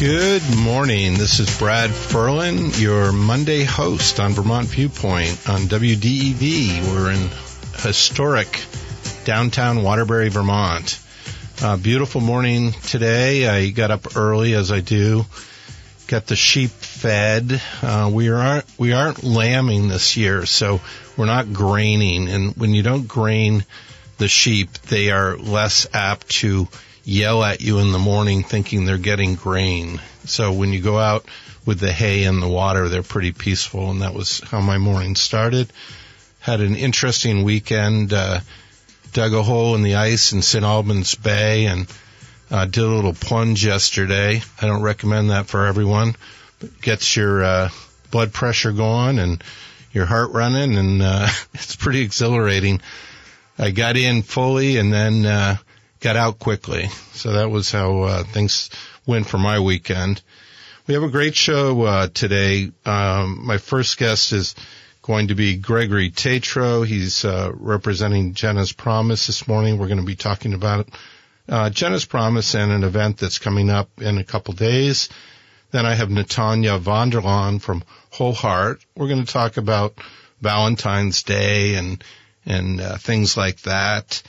Good morning. This is Brad Ferland, your Monday host on Vermont Viewpoint on WDEV. We're in historic downtown Waterbury, Vermont. Uh, beautiful morning today. I got up early as I do. Got the sheep fed. Uh, we aren't we aren't lambing this year, so we're not graining. And when you don't grain the sheep, they are less apt to yell at you in the morning thinking they're getting grain. So when you go out with the hay and the water, they're pretty peaceful. And that was how my morning started. Had an interesting weekend. Uh, dug a hole in the ice in St. Albans Bay and uh, did a little plunge yesterday. I don't recommend that for everyone. But gets your uh, blood pressure going and your heart running, and uh, it's pretty exhilarating. I got in fully and then uh, got out quickly. So that was how uh, things went for my weekend. We have a great show uh, today. Um, my first guest is going to be Gregory Tatro. He's uh, representing Jenna's Promise this morning. We're going to be talking about uh, Jenna's Promise and an event that's coming up in a couple days. Then I have Natanya Vanderlaan from Wholeheart. We're going to talk about Valentine's Day and and uh, things like that.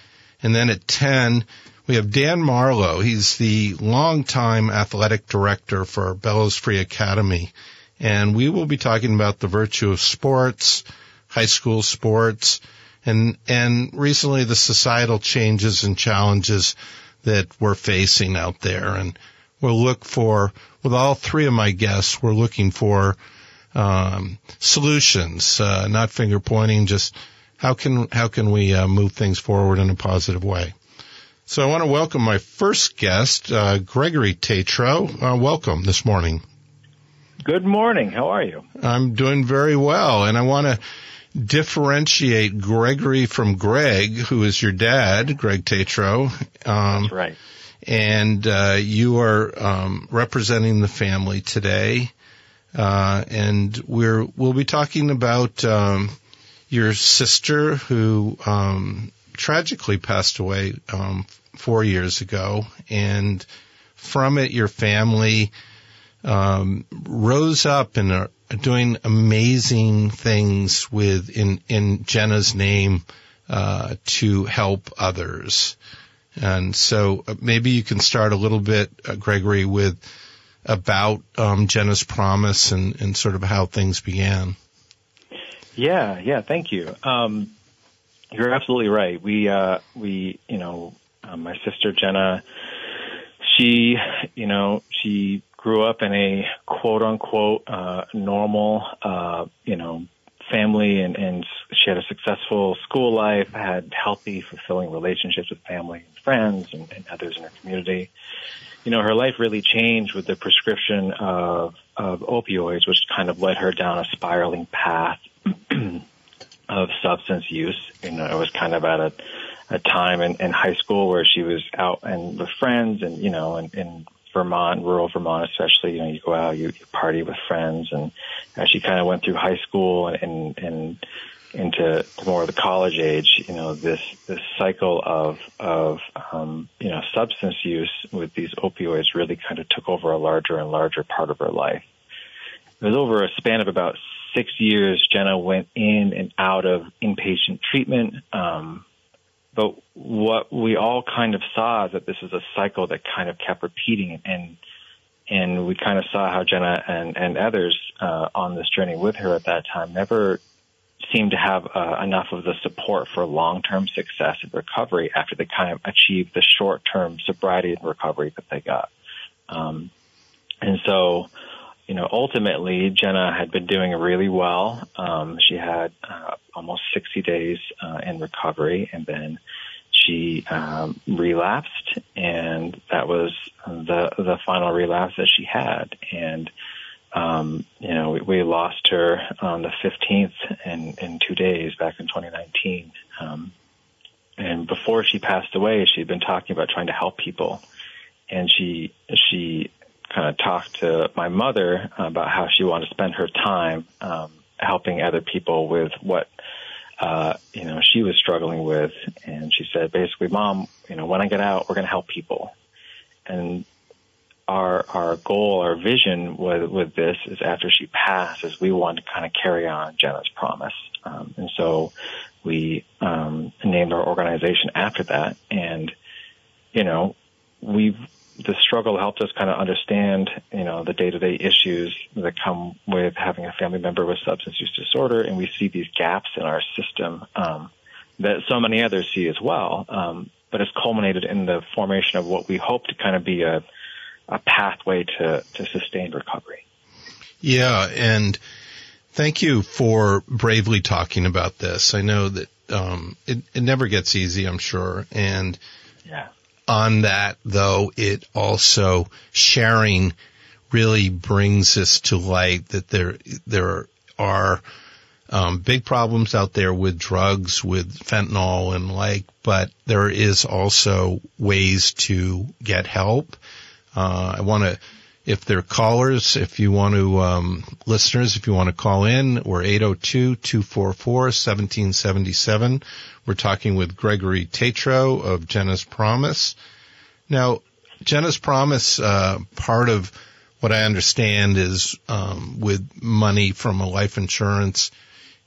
And then at 10, we have Dan Marlow. He's the longtime athletic director for Bellows Free Academy. And we will be talking about the virtue of sports, high school sports, and, and recently the societal changes and challenges that we're facing out there. And we'll look for, with all three of my guests, we're looking for um, solutions, uh, not finger pointing, just how can how can we uh, move things forward in a positive way? So I want to welcome my first guest, uh, Gregory Tatro. Uh, welcome this morning. Good morning. How are you? I'm doing very well, and I want to differentiate Gregory from Greg, who is your dad, Greg Tatro. Um, That's right. And uh, you are um, representing the family today, uh, and we're we'll be talking about. Um, your sister who um, tragically passed away um, four years ago, and from it, your family um, rose up and are doing amazing things with in in Jenna's name uh, to help others. And so uh, maybe you can start a little bit, uh, Gregory, with about um, Jenna's promise and, and sort of how things began. Yeah, yeah, thank you. Um, you're absolutely right. We, uh, we, you know, uh, my sister Jenna, she, you know, she grew up in a quote unquote uh, normal, uh, you know, family, and, and she had a successful school life, had healthy, fulfilling relationships with family and friends and, and others in her community. You know, her life really changed with the prescription of of opioids, which kind of led her down a spiraling path of substance use. You know, it was kind of at a, a time in, in high school where she was out and with friends and, you know, in, in Vermont, rural Vermont especially, you know, you go out, you, you party with friends and as she kind of went through high school and, and, and into more of the college age, you know, this, this cycle of, of, um, you know, substance use with these opioids really kind of took over a larger and larger part of her life. It was over a span of about six years, Jenna went in and out of inpatient treatment. Um, but what we all kind of saw is that this was a cycle that kind of kept repeating and and we kind of saw how Jenna and, and others uh, on this journey with her at that time never seemed to have uh, enough of the support for long-term success and recovery after they kind of achieved the short-term sobriety and recovery that they got. Um, and so you know, ultimately, Jenna had been doing really well. Um, she had uh, almost 60 days uh, in recovery, and then she um, relapsed, and that was the the final relapse that she had. And um, you know, we, we, lost her on the 15th in in two days back in 2019. Um, and before she passed away, she'd been talking about trying to help people, and she she kind of talked to my mother about how she wanted to spend her time um, helping other people with what uh, you know she was struggling with, and she said basically, "Mom, you know, when I get out, we're going to help people." And our our goal, our vision with with this is after she passes, we want to kind of carry on Jenna's promise, um, and so we um, named our organization after that. And you know, we've the struggle helped us kind of understand, you know, the day-to-day issues that come with having a family member with substance use disorder, and we see these gaps in our system um, that so many others see as well. Um, but it's culminated in the formation of what we hope to kind of be a, a pathway to, to sustained recovery. Yeah, and thank you for bravely talking about this. I know that um, it, it never gets easy, I'm sure, and yeah on that though, it also sharing really brings this to light that there, there are, um, big problems out there with drugs, with fentanyl and like, but there is also ways to get help. Uh, I want to if they're callers, if you want to, um, listeners, if you want to call in, we're 802-244-1777. We're talking with Gregory Tatro of Jenna's Promise. Now, Jenna's Promise, uh, part of what I understand is, um, with money from a life insurance,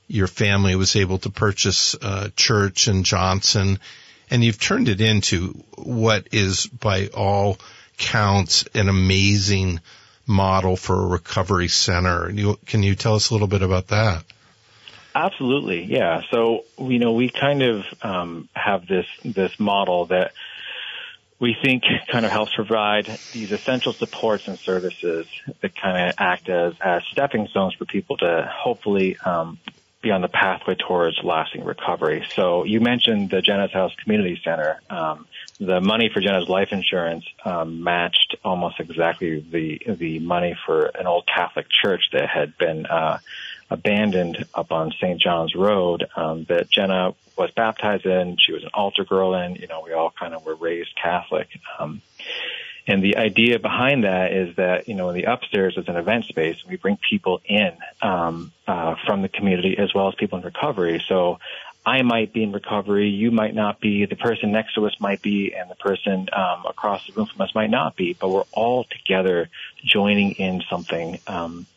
your family was able to purchase, uh, Church and Johnson, and you've turned it into what is by all counts an amazing model for a recovery center. Can you tell us a little bit about that? Absolutely, yeah. So you know we kind of um, have this this model that we think kind of helps provide these essential supports and services that kind of act as as stepping stones for people to hopefully um, be on the pathway towards lasting recovery. So you mentioned the Jenna's House Community Center. Um, the money for Jenna's life insurance um, matched almost exactly the the money for an old Catholic church that had been uh, abandoned up on St. John's Road um, that Jenna was baptized in. She was an altar girl in. You know, we all kind of were raised Catholic. Um, and the idea behind that is that, you know, the upstairs is an event space. And we bring people in um, uh, from the community as well as people in recovery. So I might be in recovery, you might not be, the person next to us might be, and the person um, across the room from us might not be, but we're all together joining in something, um,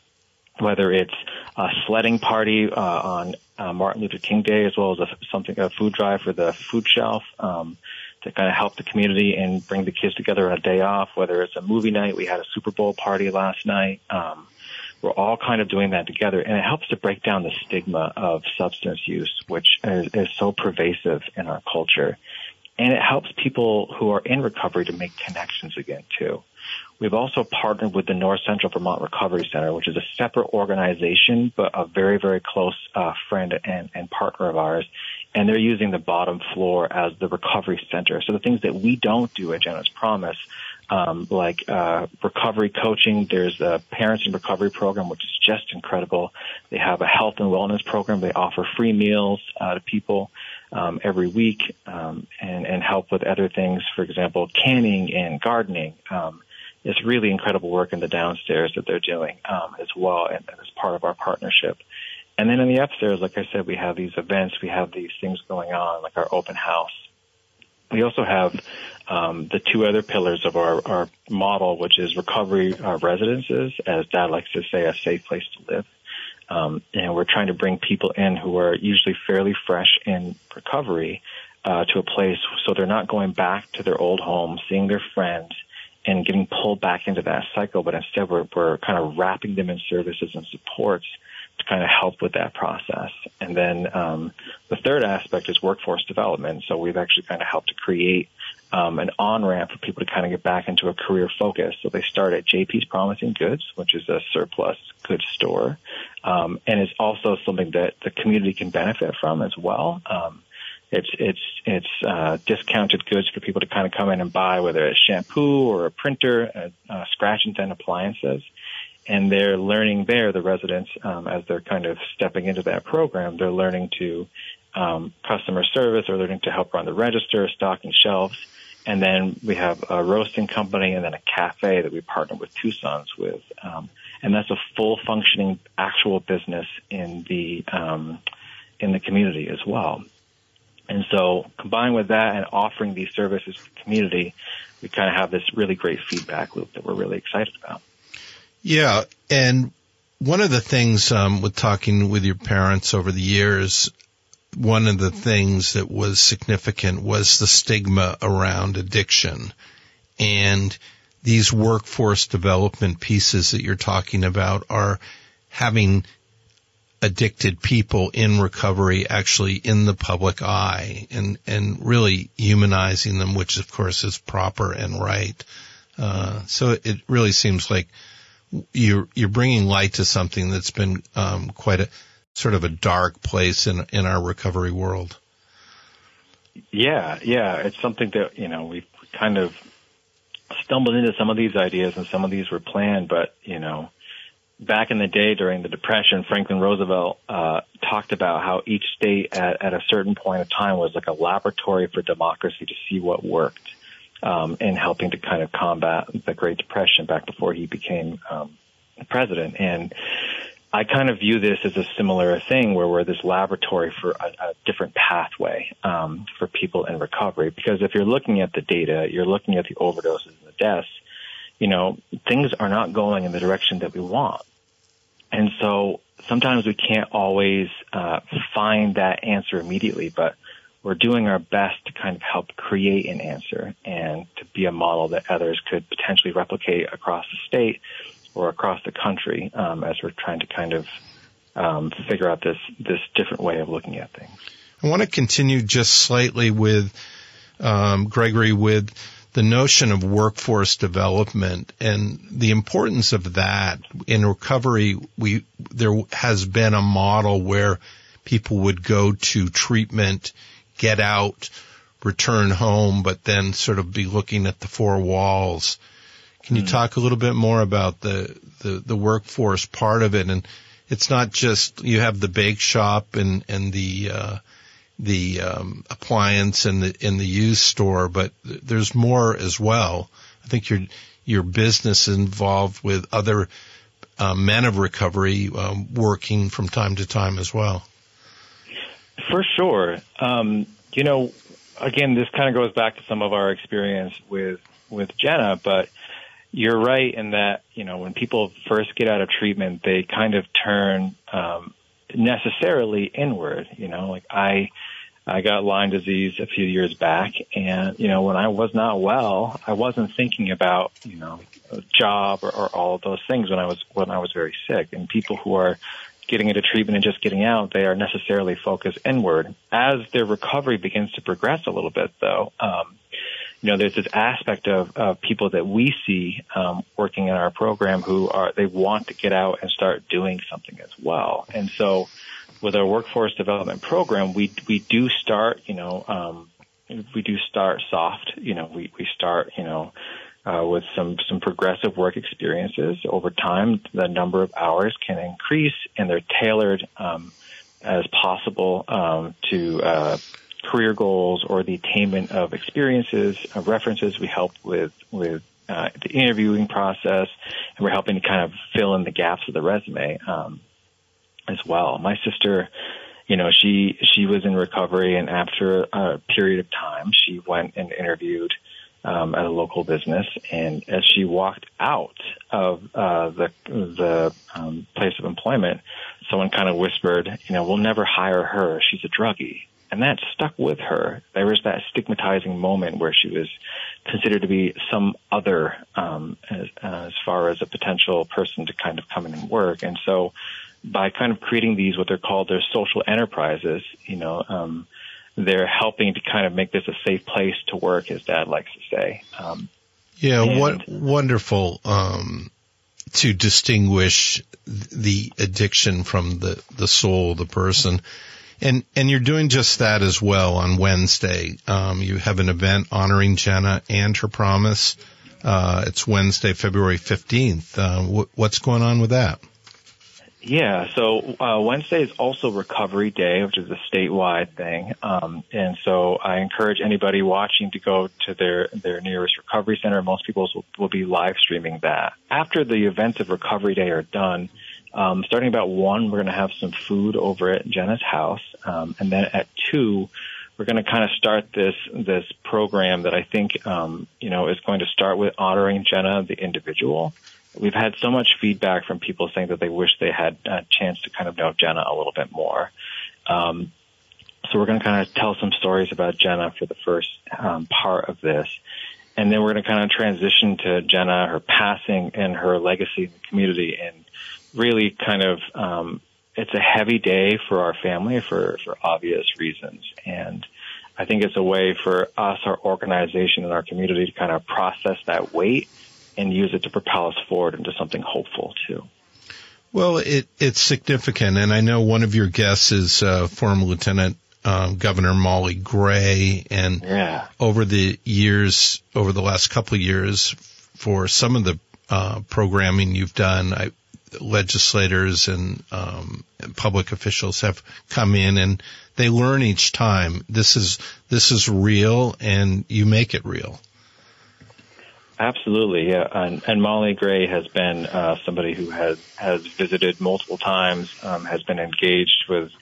whether it's a sledding party uh, on uh, Martin Luther King Day, as well as a, something a food drive for the food shelf um, to kind of help the community and bring the kids together on a day off. Whether it's a movie night, we had a Super Bowl party last night. Um, we're all kind of doing that together and it helps to break down the stigma of substance use, which is, is so pervasive in our culture. And it helps people who are in recovery to make connections again too. We've also partnered with the North Central Vermont Recovery Center, which is a separate organization, but a very, very close uh, friend and, and partner of ours. And they're using the bottom floor as the recovery center. So the things that we don't do at Jenna's Promise, um, like uh, recovery coaching. There's a parents in recovery program, which is just incredible. They have a health and wellness program. They offer free meals uh, to people um, every week um, and, and help with other things. For example, canning and gardening. Um, it's really incredible work in the downstairs that they're doing um, as well, and, and as part of our partnership. And then in the upstairs, like I said, we have these events, we have these things going on, like our open house. We also have um, the two other pillars of our, our model, which is recovery uh, residences, as Dad likes to say, a safe place to live. Um, and we're trying to bring people in who are usually fairly fresh in recovery uh, to a place so they're not going back to their old home, seeing their friends, and getting pulled back into that cycle. But instead, we're, we're kind of wrapping them in services and supports to kind of help with that process. And then um, the third aspect is workforce development. So we've actually kind of helped to create um, an on ramp for people to kind of get back into a career focus. So they start at JP's Promising Goods, which is a surplus goods store, um, and it's also something that the community can benefit from as well. Um, it's it's it's uh, discounted goods for people to kind of come in and buy, whether it's shampoo or a printer, uh, uh, scratch and dent appliances, and they're learning there. The residents, um, as they're kind of stepping into that program, they're learning to um, customer service, they're learning to help run the register, stocking shelves and then we have a roasting company and then a cafe that we partner with Tucson's with. Um, and that's a full functioning actual business in the, um, in the community as well. And so combined with that and offering these services to the community, we kind of have this really great feedback loop that we're really excited about. Yeah. And one of the things um, with talking with your parents over the years, one of the things that was significant was the stigma around addiction. And these workforce development pieces that you're talking about are having addicted people in recovery actually in the public eye and, and really humanizing them, which of course is proper and right. Uh, so it really seems like you're, you're bringing light to something that's been, um, quite a sort of a dark place in, in our recovery world. Yeah, yeah. It's something that, you know, we've kind of stumbled into some of these ideas and some of these were planned, but, you know, back in the day during the Depression, Franklin Roosevelt uh, talked about how each state at, at a certain point of time was like a laboratory for democracy to see what worked um, in helping to kind of combat the Great Depression back before he became um, president. And I kind of view this as a similar thing where we're this laboratory for a, a different pathway um, for people in recovery. Because if you're looking at the data, you're looking at the overdoses and the deaths, you know, things are not going in the direction that we want. And so sometimes we can't always uh, find that answer immediately, but we're doing our best to kind of help create an answer and to be a model that others could potentially replicate across the state or across the country um, as we're trying to kind of um, figure out this this different way of looking at things. I want to continue just slightly with um, Gregory with the notion of workforce development and the importance of that in recovery. We there has been a model where people would go to treatment, get out, return home, but then sort of be looking at the four walls can you hmm. talk a little bit more about the, the, the workforce part of it? And it's not just you have the bake shop and and the uh, the um, appliance and the in the used store, but there's more as well. I think your your business is involved with other uh, men of recovery um, working from time to time as well. For sure, um, you know, again, this kind of goes back to some of our experience with with Jenna, but you're right in that you know when people first get out of treatment, they kind of turn um, necessarily inward. You know, like I. I got Lyme disease a few years back, and you know when I was not well, I wasn't thinking about you know a job or, or all of those things when I was when I was very sick. And people who are getting into treatment and just getting out, they are necessarily focused inward. As their recovery begins to progress a little bit, though, um, you know, there's this aspect of, of people that we see um, working in our program who are they want to get out and start doing something as well. And so, with our workforce development program, we we do start, you know, um, we do start soft. You know, we we start, you know. Uh, with some some progressive work experiences over time, the number of hours can increase, and they're tailored um, as possible um, to uh, career goals or the attainment of experiences, of references. We help with with uh, the interviewing process, and we're helping to kind of fill in the gaps of the resume um, as well. My sister, you know, she she was in recovery, and after a period of time, she went and interviewed um, at a local business. And as she walked out of uh, the the um, place of employment, someone kind of whispered, "You know, we'll never hire her. She's a druggie." And that stuck with her. There was that stigmatizing moment where she was considered to be some other um, as, as far as a potential person to kind of come in and work. And so, by kind of creating these, what they're called, their social enterprises, you know, um, they're helping to kind of make this a safe place to work, as Dad likes to say. Um, yeah, and, what wonderful um, to distinguish the addiction from the the soul, the person. And and you're doing just that as well on Wednesday. Um, you have an event honoring Jenna and her promise. Uh, it's Wednesday, February 15th. Uh, wh- what's going on with that? Yeah, so uh, Wednesday is also Recovery Day, which is a statewide thing, um, and so I encourage anybody watching to go to their their nearest recovery center. Most people will, will be live streaming that. After the events of Recovery Day are done, um, starting about one, we're going to have some food over at Jenna's house, um, and then at two, we're going to kind of start this this program that I think um, you know is going to start with honoring Jenna, the individual. We've had so much feedback from people saying that they wish they had a chance to kind of know Jenna a little bit more. Um, so we're going to kind of tell some stories about Jenna for the first um, part of this. And then we're going to kind of transition to Jenna, her passing and her legacy in the community and really kind of, um, it's a heavy day for our family for, for obvious reasons. And I think it's a way for us, our organization and our community to kind of process that weight and use it to propel us forward into something hopeful too. Well, it, it's significant, and I know one of your guests is uh, former Lieutenant um, Governor Molly Gray, and yeah. over the years, over the last couple of years, for some of the uh, programming you've done, I, legislators and um, public officials have come in, and they learn each time. This is this is real, and you make it real. Absolutely, yeah. And, and Molly Gray has been uh, somebody who has has visited multiple times, um, has been engaged with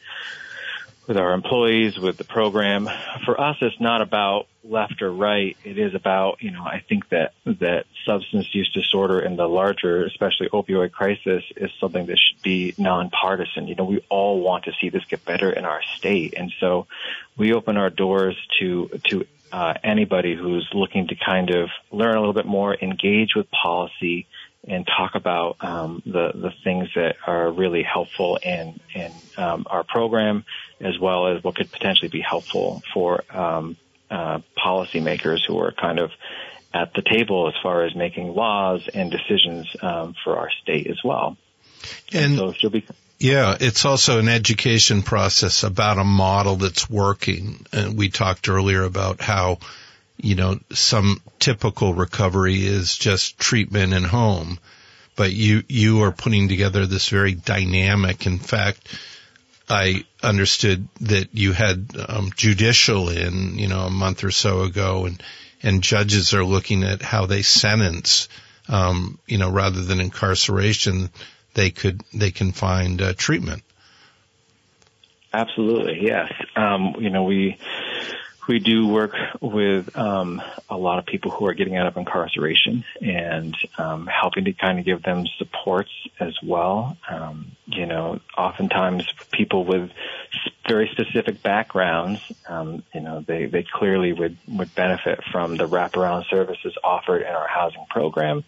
with our employees, with the program. For us, it's not about left or right. It is about, you know, I think that, that substance use disorder and the larger, especially opioid crisis is something that should be nonpartisan. You know, we all want to see this get better in our state. And so we open our doors to, to, uh, anybody who's looking to kind of learn a little bit more, engage with policy, and talk about um, the the things that are really helpful in in um, our program, as well as what could potentially be helpful for um, uh, policymakers who are kind of at the table as far as making laws and decisions um, for our state as well. And, and so she'll be. Yeah, it's also an education process about a model that's working. And we talked earlier about how, you know, some typical recovery is just treatment and home, but you you are putting together this very dynamic. In fact, I understood that you had um, judicial in, you know, a month or so ago, and and judges are looking at how they sentence, um, you know, rather than incarceration, they could they can find uh, treatment. Absolutely, yes. Um, you know, we we do work with um, a lot of people who are getting out of incarceration and um, helping to kind of give them supports as well. Um, you know, oftentimes people with very specific backgrounds, um, you know, they, they clearly would, would benefit from the wraparound services offered in our housing program.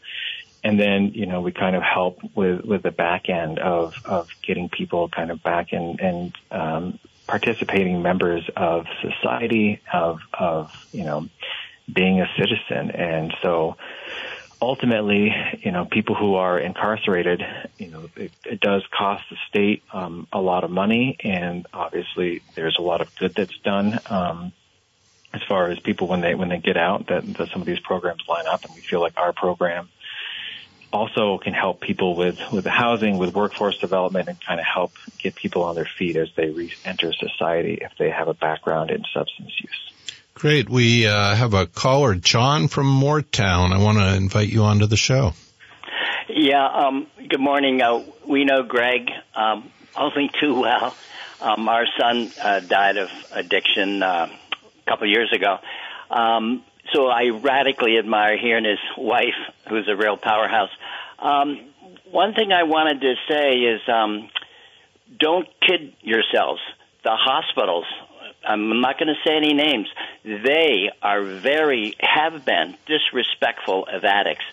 And then, you know, we kind of help with, with the back end of, of getting people kind of back in, and, um, participating members of society, of, of, you know, being a citizen. And so ultimately, you know, people who are incarcerated, you know, it, it does cost the state um, a lot of money, and obviously there's a lot of good that's done um, as far as people when they when they get out that, that some of these programs line up, and we feel like our program also can help people with with the housing, with workforce development, and kind of help get people on their feet as they re-enter society if they have a background in substance use. Great. We uh, have a caller, John from Moretown. I want to invite you onto the show. Yeah. Um, good morning. Uh, we know Greg um, only too well. Um, our son uh, died of addiction uh, a couple years ago. Um, so I radically admire he and his wife, who's a real powerhouse. Um, one thing I wanted to say is um, don't kid yourselves. The hospitals, I'm not going to say any names, they are very, have been disrespectful of addicts.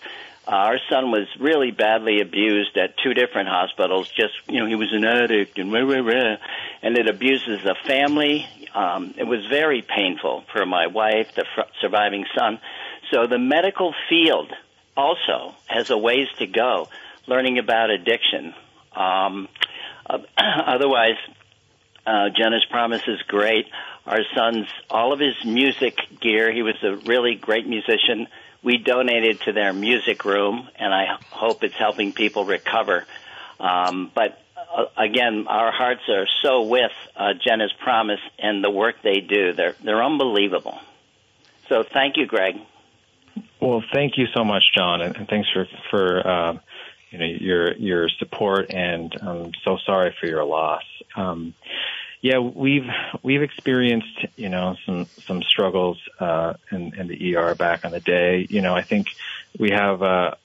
Uh, our son was really badly abused at two different hospitals. Just you know, he was an addict and rah, rah, rah, and it abuses the family. Um, it was very painful for my wife, the fr- surviving son. So the medical field also has a ways to go, learning about addiction. Um, uh, otherwise, uh, Jenna's Promise is great. Our son's all of his music gear. He was a really great musician we donated to their music room, and I hope it's helping people recover. Um, but again, our hearts are so with uh, Jenna's Promise and the work they do. They're they're unbelievable. So thank you, Greg. Well, thank you so much, John, and, thanks for for uh, you know your your support. And I'm so sorry for your loss. Um, yeah, we've we've experienced you know some some struggles uh, in, in the ER back in the day. You know, I think we have uh,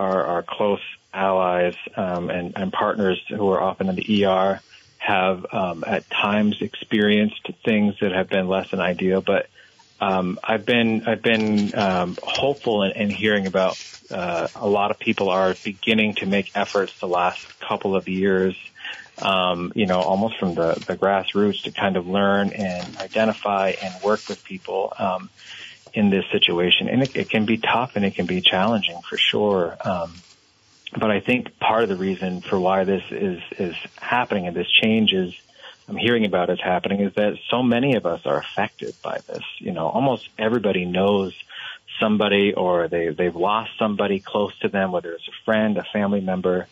our our close allies um, and, and partners who are often in the ER have um, at times experienced things that have been less than ideal, but um, I've been I've been um, hopeful in, in hearing about uh, a lot of people are beginning to make efforts the last couple of years um, you know, almost from the, the grassroots to kind of learn and identify and work with people um, in this situation. And it, it, can be tough and it can be challenging for sure. Um, but I think part of the reason for why this is is happening and this change is I'm hearing about is happening is that so many of us are affected by this. You know, almost everybody knows somebody or they they've lost somebody close to them, whether it's a friend, a family member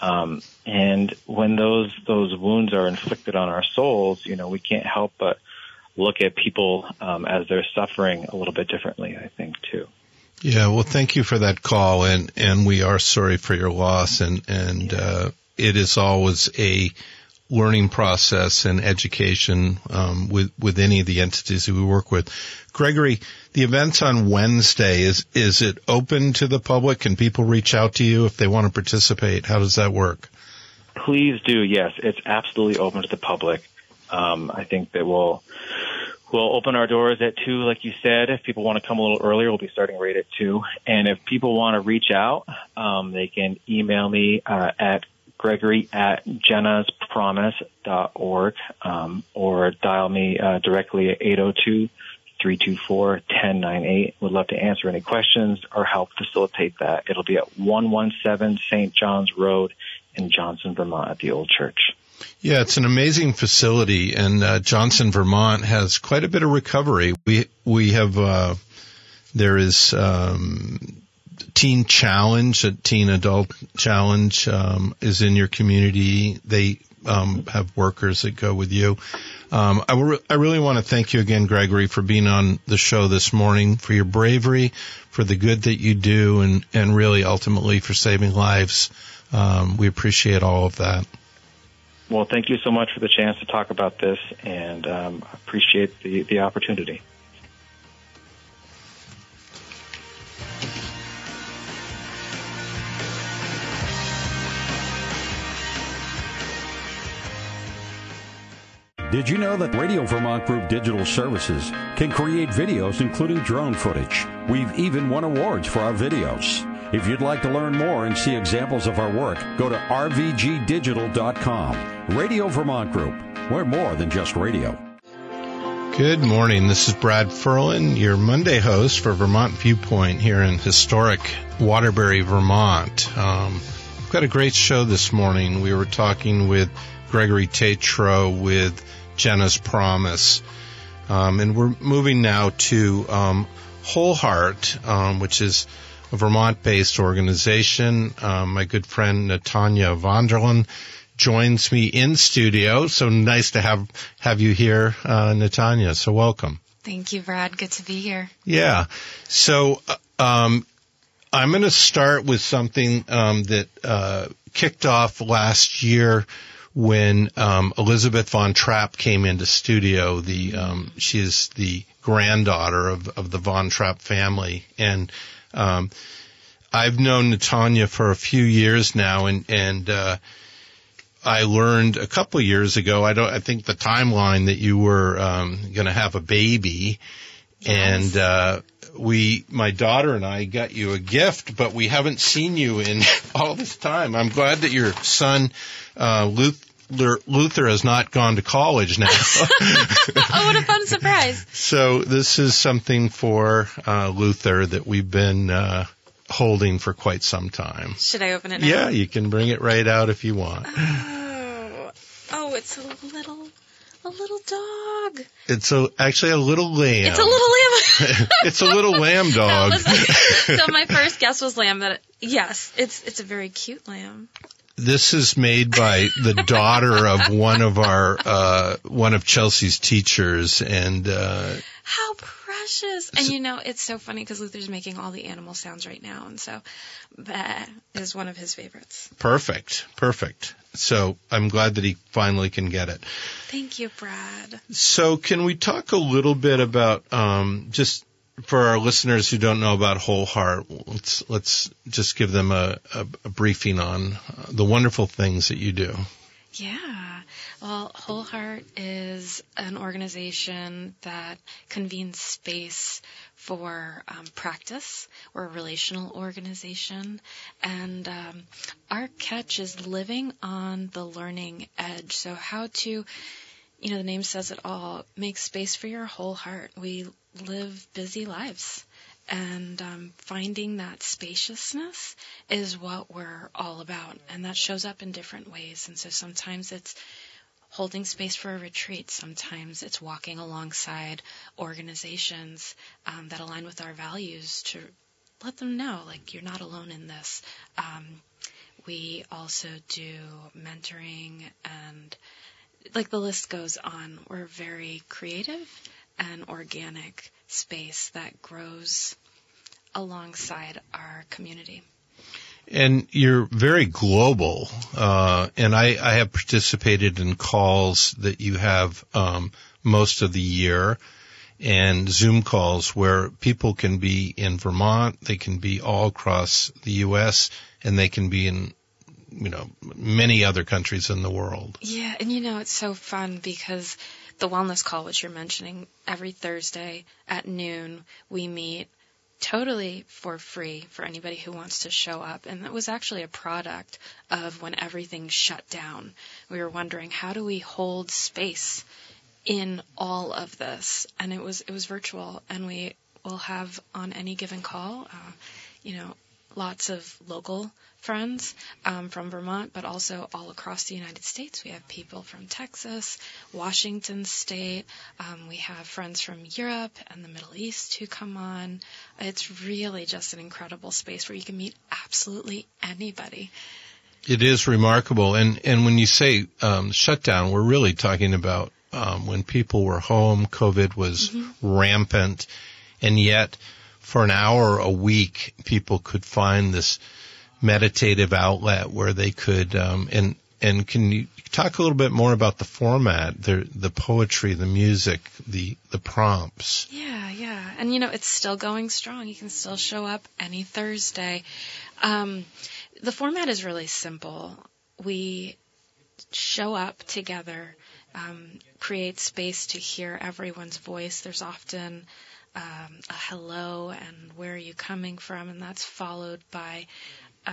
um, and when those those wounds are inflicted on our souls, you know, we can't help but look at people um, as they're suffering a little bit differently. I think too. Yeah, well, thank you for that call, and and we are sorry for your loss, and and uh, it is always a learning process and education um, with with any of the entities that we work with. Gregory, the event's on Wednesday. Is is it open to the public? Can people reach out to you if they want to participate? How does that work? Please do. Yes, it's absolutely open to the public. Um, I think that we'll we'll open our doors at two, like you said. If people want to come a little earlier, we'll be starting right at two. And if people want to reach out, um, they can email me uh, at gregory at jennaspromise.org um, or dial me uh, directly at 802 324 1098. Would love to answer any questions or help facilitate that. It'll be at 117 St. John's Road in Johnson, Vermont at the Old Church. Yeah, it's an amazing facility, and uh, Johnson, Vermont has quite a bit of recovery. We we have uh, there is um, Teen Challenge, a Teen Adult Challenge um, is in your community. They um, have workers that go with you. Um, I, re- I really want to thank you again, Gregory, for being on the show this morning, for your bravery, for the good that you do, and, and really ultimately for saving lives. Um, we appreciate all of that. Well, thank you so much for the chance to talk about this, and um, appreciate the, the opportunity. Did you know that Radio Vermont Group Digital Services can create videos including drone footage? We've even won awards for our videos. If you'd like to learn more and see examples of our work, go to rvgdigital.com. Radio Vermont Group. We're more than just radio. Good morning. This is Brad Ferland, your Monday host for Vermont Viewpoint here in historic Waterbury, Vermont. Um, we've got a great show this morning. We were talking with Gregory Tatro with Jenna's Promise. Um, and we're moving now to um, Wholeheart, um, which is a Vermont-based organization. Um, my good friend Natanya Vanderlaan joins me in studio. So nice to have have you here, uh, Natanya. So welcome. Thank you, Brad. Good to be here. Yeah. So uh, um, I'm going to start with something um, that uh, kicked off last year when um, Elizabeth von Trapp came into studio. The um, she is the granddaughter of of the von Trapp family, and um, I've known Natanya for a few years now, and and uh, I learned a couple of years ago. I don't. I think the timeline that you were um, going to have a baby, yes. and uh, we, my daughter and I, got you a gift, but we haven't seen you in all this time. I'm glad that your son uh, Luther, Luther has not gone to college now. oh, what a fun surprise! So this is something for uh, Luther that we've been uh, holding for quite some time. Should I open it now? Yeah, you can bring it right out if you want. Oh, oh it's a little a little dog. It's a actually a little lamb. It's a little lamb. it's a little lamb dog. so my first guess was lamb. That yes, it's it's a very cute lamb this is made by the daughter of one of our uh, one of Chelsea's teachers, and uh, how precious! And you know, it's so funny because Luther's making all the animal sounds right now, and so that is one of his favorites. Perfect, perfect. So I'm glad that he finally can get it. Thank you, Brad. So can we talk a little bit about um, just for our listeners who don't know about Wholeheart? Let's let's just give them a, a, a briefing on uh, the wonderful things that you do. Yeah. Well, Wholeheart is an organization that convenes space for um, practice. We're a relational organization, and um, our catch is living on the learning edge. So, how to, you know, the name says it all, make space for your whole heart. We live busy lives. And um, finding that spaciousness is what we're all about. And that shows up in different ways. And so sometimes it's holding space for a retreat. Sometimes it's walking alongside organizations um, that align with our values to let them know, like, you're not alone in this. Um, we also do mentoring and, like, the list goes on. We're very creative and organic space that grows alongside our community. And you're very global, uh, and I, I, have participated in calls that you have um, most of the year, and Zoom calls where people can be in Vermont, they can be all across the U.S., and they can be in you know many other countries in the world. Yeah, and you know it's so fun because the wellness call, which you're mentioning, every Thursday at noon we meet totally for free for anybody who wants to show up. And that was actually a product of when everything shut down. We were wondering how do we hold space in all of this? And it was it was virtual, and we will have on any given call, uh, you know, lots of local friends um, from Vermont, but also all across the United States. We have people from Texas, Washington State. Um, we have friends from Europe and the Middle East who come on. It's really just an incredible space where you can meet absolutely anybody. It is remarkable, and and when you say um, shutdown, we're really talking about um, when people were home. COVID was mm-hmm. rampant, and yet for an hour a week, people could find this meditative outlet where they could um, and and can you talk a little bit more about the format, the the poetry, the music, the the prompts? Yeah, yeah, and you know it's still going strong. You can still show up any Thursday. Um, the format is really simple. We show up together, um, create space to hear everyone's voice. There's often um, a hello and where are you coming from, and that's followed by uh,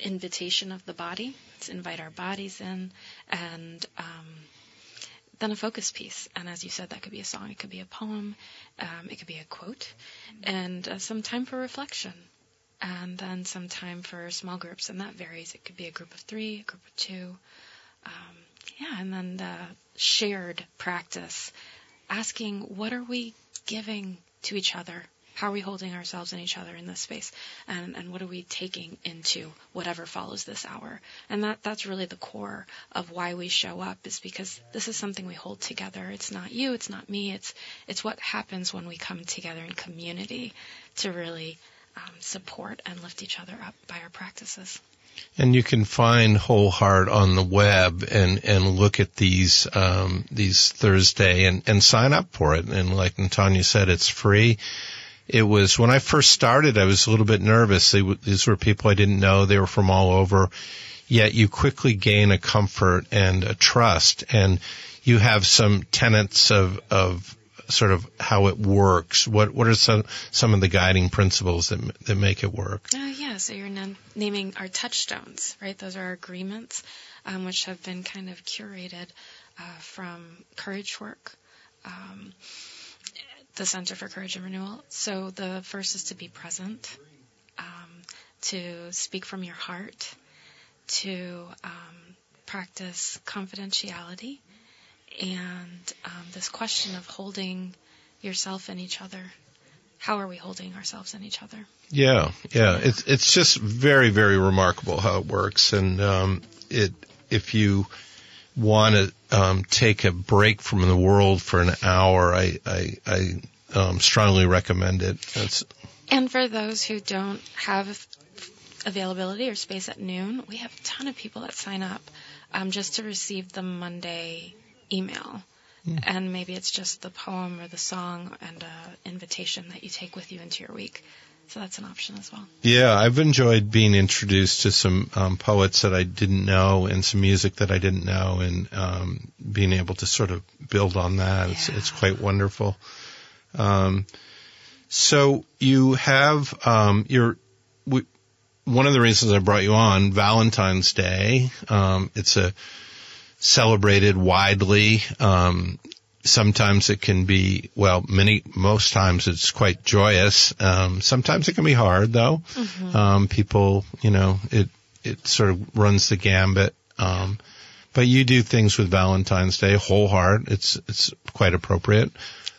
invitation of the body. Let's invite our bodies in, and um, then a focus piece. And as you said, that could be a song, it could be a poem, um, it could be a quote, and uh, some time for reflection. And then some time for small groups, and that varies. It could be a group of three, a group of two. Um, yeah, and then the shared practice, asking what are we giving to each other? How are we holding ourselves and each other in this space? And, and what are we taking into whatever follows this hour? And that, that's really the core of why we show up is because this is something we hold together. It's not you, it's not me, it's, it's what happens when we come together in community to really um, support and lift each other up by our practices. And you can find Wholeheart on the web and, and look at these, um, these Thursday and, and sign up for it. And like Tanya said, it's free. It was, when I first started, I was a little bit nervous. They, these were people I didn't know. They were from all over. Yet you quickly gain a comfort and a trust and you have some tenets of, of sort of how it works? What what are some some of the guiding principles that that make it work? Uh, yeah, so you're naming our touchstones, right? Those are our agreements, um, which have been kind of curated uh, from Courage Work. Um, the Center for Courage and Renewal. So the first is to be present, um, to speak from your heart, to um, practice confidentiality, and um, this question of holding yourself and each other. How are we holding ourselves and each other? Yeah, yeah. It's it's just very very remarkable how it works, and um, it if you want to um, take a break from the world for an hour, I I, I um, strongly recommend it. and for those who don't have availability or space at noon, we have a ton of people that sign up um, just to receive the Monday email. Mm. And maybe it's just the poem or the song and an invitation that you take with you into your week. So that's an option as well. Yeah, I've enjoyed being introduced to some um, poets that I didn't know and some music that I didn't know, and um, being able to sort of build on that. Yeah. It's, it's quite wonderful. Um, so you have um, your we, one of the reasons I brought you on Valentine's Day. Um, it's a celebrated widely. Um, sometimes it can be well many most times it's quite joyous. Um, sometimes it can be hard though. Mm-hmm. um, people you know it it sort of runs the gambit. Um, but you do things with valentine's day Wholeheart it's it's quite appropriate.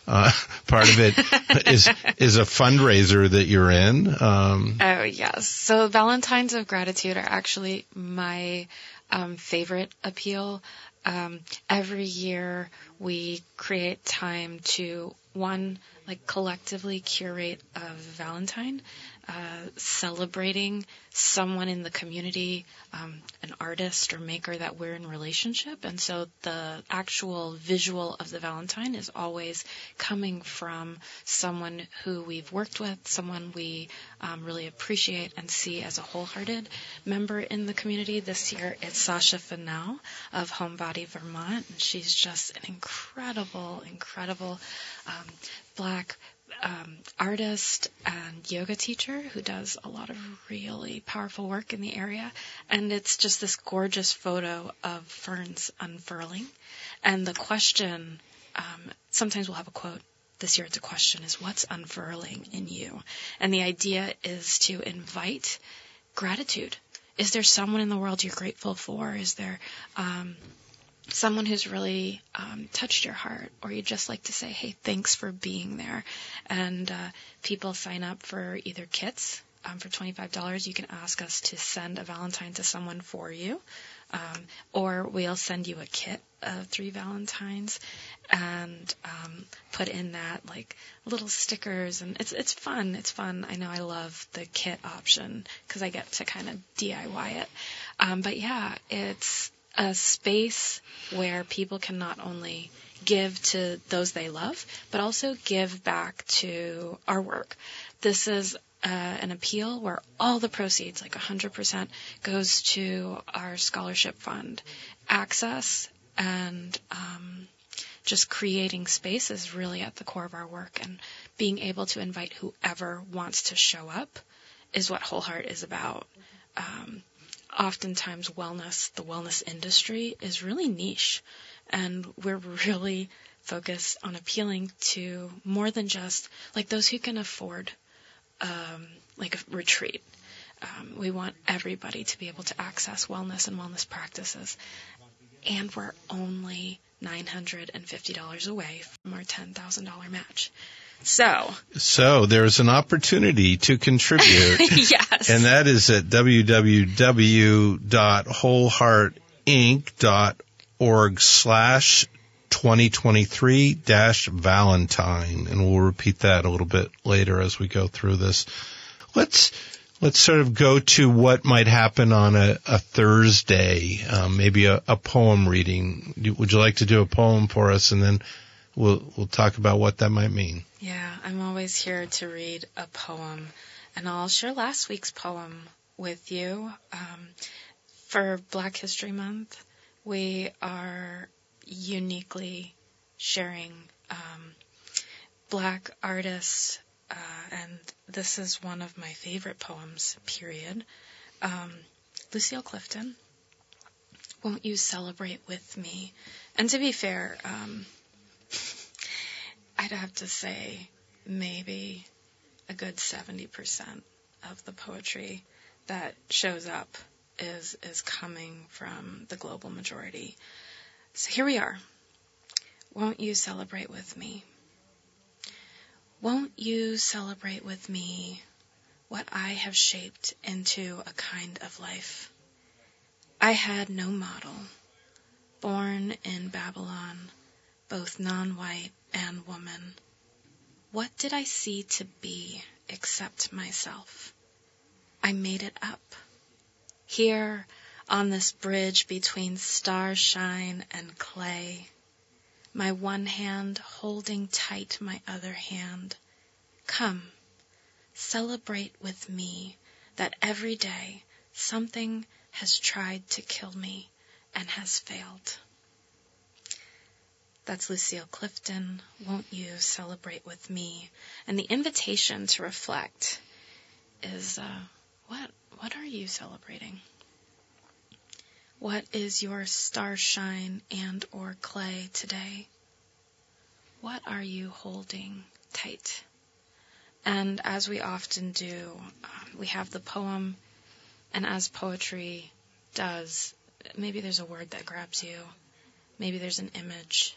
Uh, part of it is is a fundraiser that you're in. Um, oh yes. So valentines of gratitude are actually my um, favorite appeal. Um, every year we create time to one like collectively curate a Valentine, uh, celebrating someone in the community, um, an artist or maker that we're in relationship. And so the actual visual of the Valentine is always coming from someone who we've worked with, someone we um, really appreciate and see as a wholehearted member in the community. This year it's Sasha Fennell of Homebody Vermont. And she's just an incredible, incredible um, black um, artist and yoga teacher who does a lot of really powerful work in the area. And it's just this gorgeous photo of ferns unfurling. And the question, um, sometimes we'll have a quote. This year it's a question is what's unfurling in you? And the idea is to invite gratitude. Is there someone in the world you're grateful for? Is there, um, someone who's really um, touched your heart, or you just like to say, hey, thanks for being there. And uh, people sign up for either kits. Um, for $25, you can ask us to send a Valentine to someone for you. Um, or we'll send you a kit of three Valentines and um, put in that like little stickers and it's it's fun. It's fun. I know I love the kit option because I get to kind of DIY it. Um, but yeah, it's a space where people can not only give to those they love, but also give back to our work. This is uh, an appeal where all the proceeds, like 100%, goes to our scholarship fund. Access and um, just creating space is really at the core of our work, and being able to invite whoever wants to show up is what Wholeheart is about. Um, oftentimes wellness, the wellness industry is really niche and we're really focused on appealing to more than just like those who can afford um, like a retreat. Um, we want everybody to be able to access wellness and wellness practices. And we're only $950 away from our $10,000 match. So. So there's an opportunity to contribute. yes. And that is at www.wholeheartinc.org slash 2023 dash Valentine. And we'll repeat that a little bit later as we go through this. Let's, let's sort of go to what might happen on a, a Thursday, um, maybe a, a poem reading. Would you like to do a poem for us and then we'll, we'll talk about what that might mean? Yeah, I'm always here to read a poem, and I'll share last week's poem with you. Um, for Black History Month, we are uniquely sharing um, black artists, uh, and this is one of my favorite poems, period. Um, Lucille Clifton, Won't You Celebrate With Me? And to be fair, um, I'd have to say maybe a good 70% of the poetry that shows up is is coming from the global majority. So here we are. Won't you celebrate with me? Won't you celebrate with me what I have shaped into a kind of life? I had no model. Born in Babylon, both non-white and woman. What did I see to be except myself? I made it up. Here on this bridge between starshine and clay, my one hand holding tight my other hand. Come, celebrate with me that every day something has tried to kill me and has failed. That's Lucille Clifton. Won't you celebrate with me? And the invitation to reflect is uh, what what are you celebrating? What is your starshine and or clay today? What are you holding tight? And as we often do, um, we have the poem, and as poetry does, maybe there's a word that grabs you, maybe there's an image.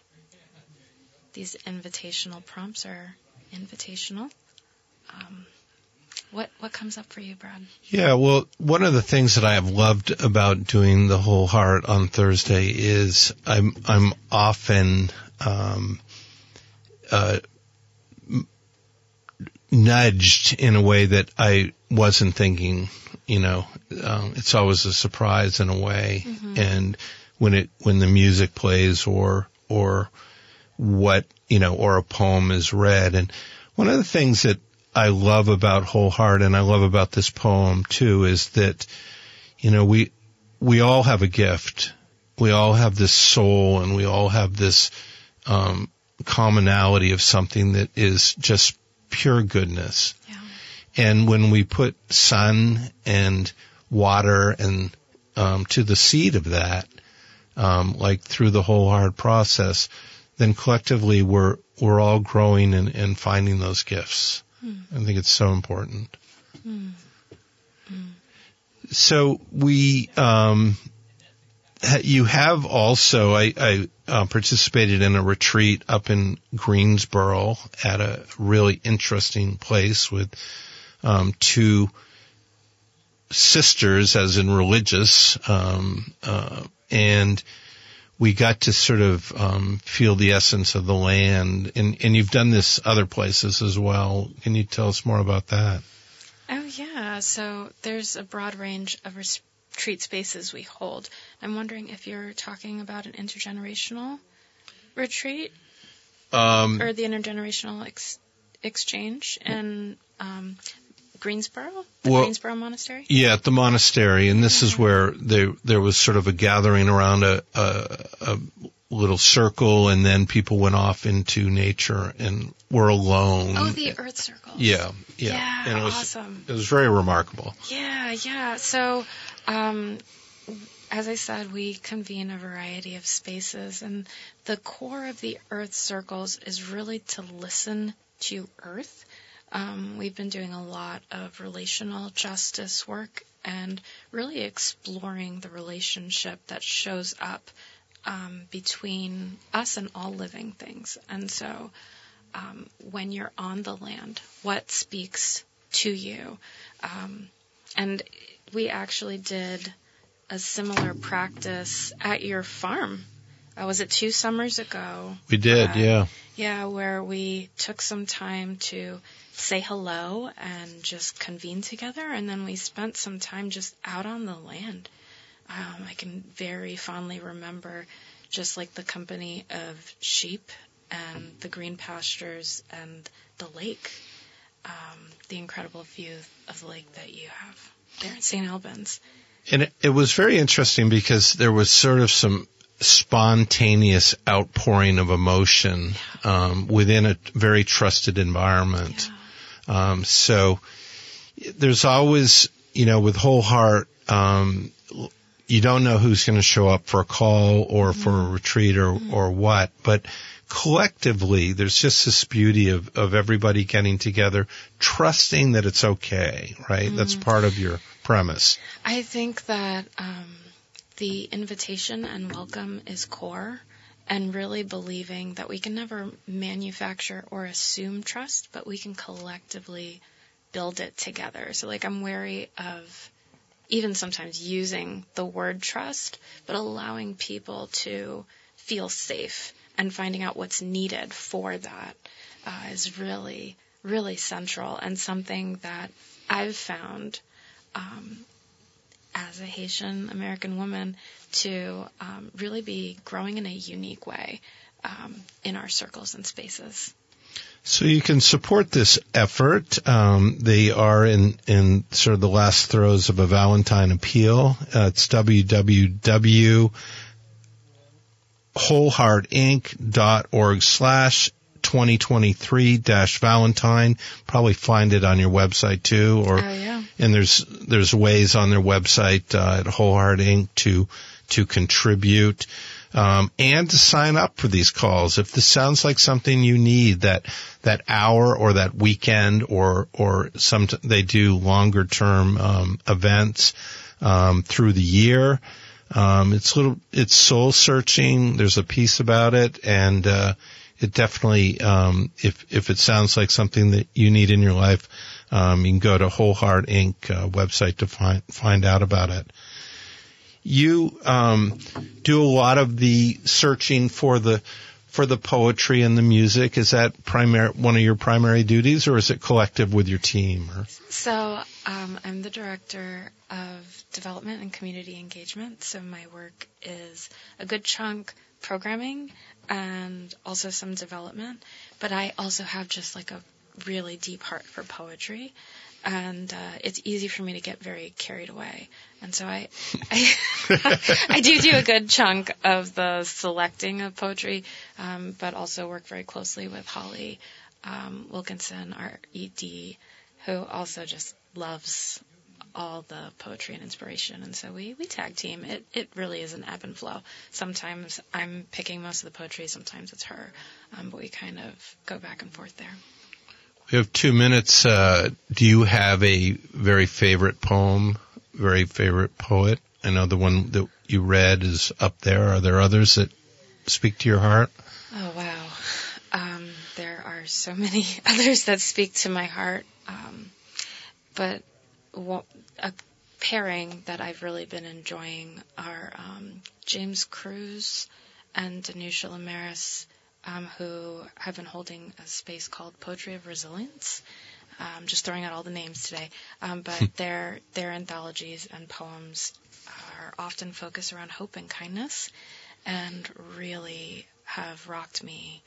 These invitational prompts are invitational. Um, what what comes up for you, Brad? Yeah, well, one of the things that I have loved about doing the Wholeheart on Thursday is I'm I'm often um, uh, nudged in a way that I wasn't thinking. You know, um, it's always a surprise in a way, mm-hmm. and when it when the music plays or or what you know or a poem is read, and one of the things that I love about Wholeheart and I love about this poem too is that, you know, we, we all have a gift. We all have this soul and we all have this, um, commonality of something that is just pure goodness. Yeah. And when we put sun and water and, um, to the seed of that, um, like through the Wholeheart process, then collectively we're, we're all growing and, and finding those gifts. Mm. I think it's so important. Mm. Mm. So we, um, you have also, I, I uh, participated in a retreat up in Greensboro at a really interesting place with um, two sisters, as in religious, um, uh, and we got to sort of um, feel the essence of the land. And, and you've done this other places as well. Can you tell us more about that? Oh, yeah. So there's a broad range of retreat spaces we hold. I'm wondering if you're talking about an intergenerational retreat um, or the intergenerational ex- exchange. And um, Greensboro, the well, Greensboro Monastery. Yeah, at the monastery, and this is where there there was sort of a gathering around a, a, a little circle, and then people went off into nature and were alone. Oh, the Earth Circle. Yeah, yeah, yeah and it was, awesome. It was very remarkable. Yeah, yeah. So. Um, as I said, we convene a variety of spaces, and the core of the Earth Circles is really to listen to Earth um, we've been doing a lot of relational justice work and really exploring the relationship that shows up um, between us and all living things. And so, um, when you're on the land, what speaks to you? Um, and we actually did a similar practice at your farm. Uh, was it two summers ago? We did, uh, yeah. Yeah, where we took some time to say hello and just convene together. And then we spent some time just out on the land. Um, I can very fondly remember just like the company of sheep and the green pastures and the lake, um, the incredible view of the lake that you have there in St. Albans. And it, it was very interesting because there was sort of some spontaneous outpouring of emotion um, within a very trusted environment. Yeah. Um, so there's always, you know, with Wholeheart, um, you don't know who's going to show up for a call or mm-hmm. for a retreat or, mm-hmm. or what, but collectively, there's just this beauty of, of everybody getting together, trusting that it's okay, right? Mm-hmm. That's part of your premise. I think that, um, the invitation and welcome is core and really believing that we can never manufacture or assume trust, but we can collectively build it together. So, like, I'm wary of even sometimes using the word trust, but allowing people to feel safe and finding out what's needed for that uh, is really, really central and something that I've found um, as a Haitian American woman to um, really be growing in a unique way um, in our circles and spaces. So you can support this effort. Um, they are in, in sort of the last throes of a Valentine appeal. Uh, it's www.wholeheartinc.org slash 2023 dash Valentine. Probably find it on your website too, or oh, yeah. and there's there's ways on their website uh, at Wholeheart Inc. to to contribute um, and to sign up for these calls. If this sounds like something you need, that that hour or that weekend, or or some they do longer term um, events um, through the year. Um, it's little, it's soul searching. There's a piece about it, and uh, it definitely, um, if if it sounds like something that you need in your life, um, you can go to Wholeheart Inc. Uh, website to find find out about it you um, do a lot of the searching for the for the poetry and the music. Is that primary one of your primary duties, or is it collective with your team? Or? So um, I'm the director of development and community engagement. So my work is a good chunk programming and also some development. But I also have just like a really deep heart for poetry and uh, it's easy for me to get very carried away. And so I, I, I do do a good chunk of the selecting of poetry, um, but also work very closely with Holly um, Wilkinson, our ED, who also just loves all the poetry and inspiration. And so we, we tag team. It, it really is an ebb and flow. Sometimes I'm picking most of the poetry, sometimes it's her, um, but we kind of go back and forth there. We have two minutes. Uh, do you have a very favorite poem, very favorite poet? I know the one that you read is up there. Are there others that speak to your heart? Oh, wow. Um, there are so many others that speak to my heart. Um, but a pairing that I've really been enjoying are um, James Crews and Danusha Laméris um, who have been holding a space called Poetry of Resilience. Um, just throwing out all the names today, um, but their their anthologies and poems are often focused around hope and kindness, and really have rocked me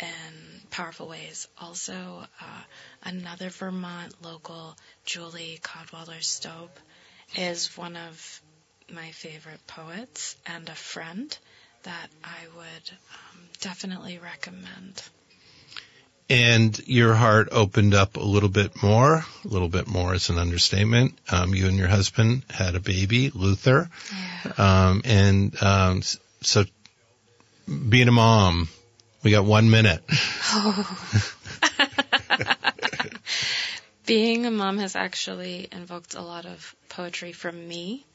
in powerful ways. Also, uh, another Vermont local, Julie Cadwallader Staub, is one of my favorite poets and a friend that I would um, definitely recommend. And your heart opened up a little bit more. A little bit more is an understatement. Um, you and your husband had a baby, Luther. Yeah. Um, and um, so, being a mom, we got one minute. Oh. being a mom has actually invoked a lot of poetry from me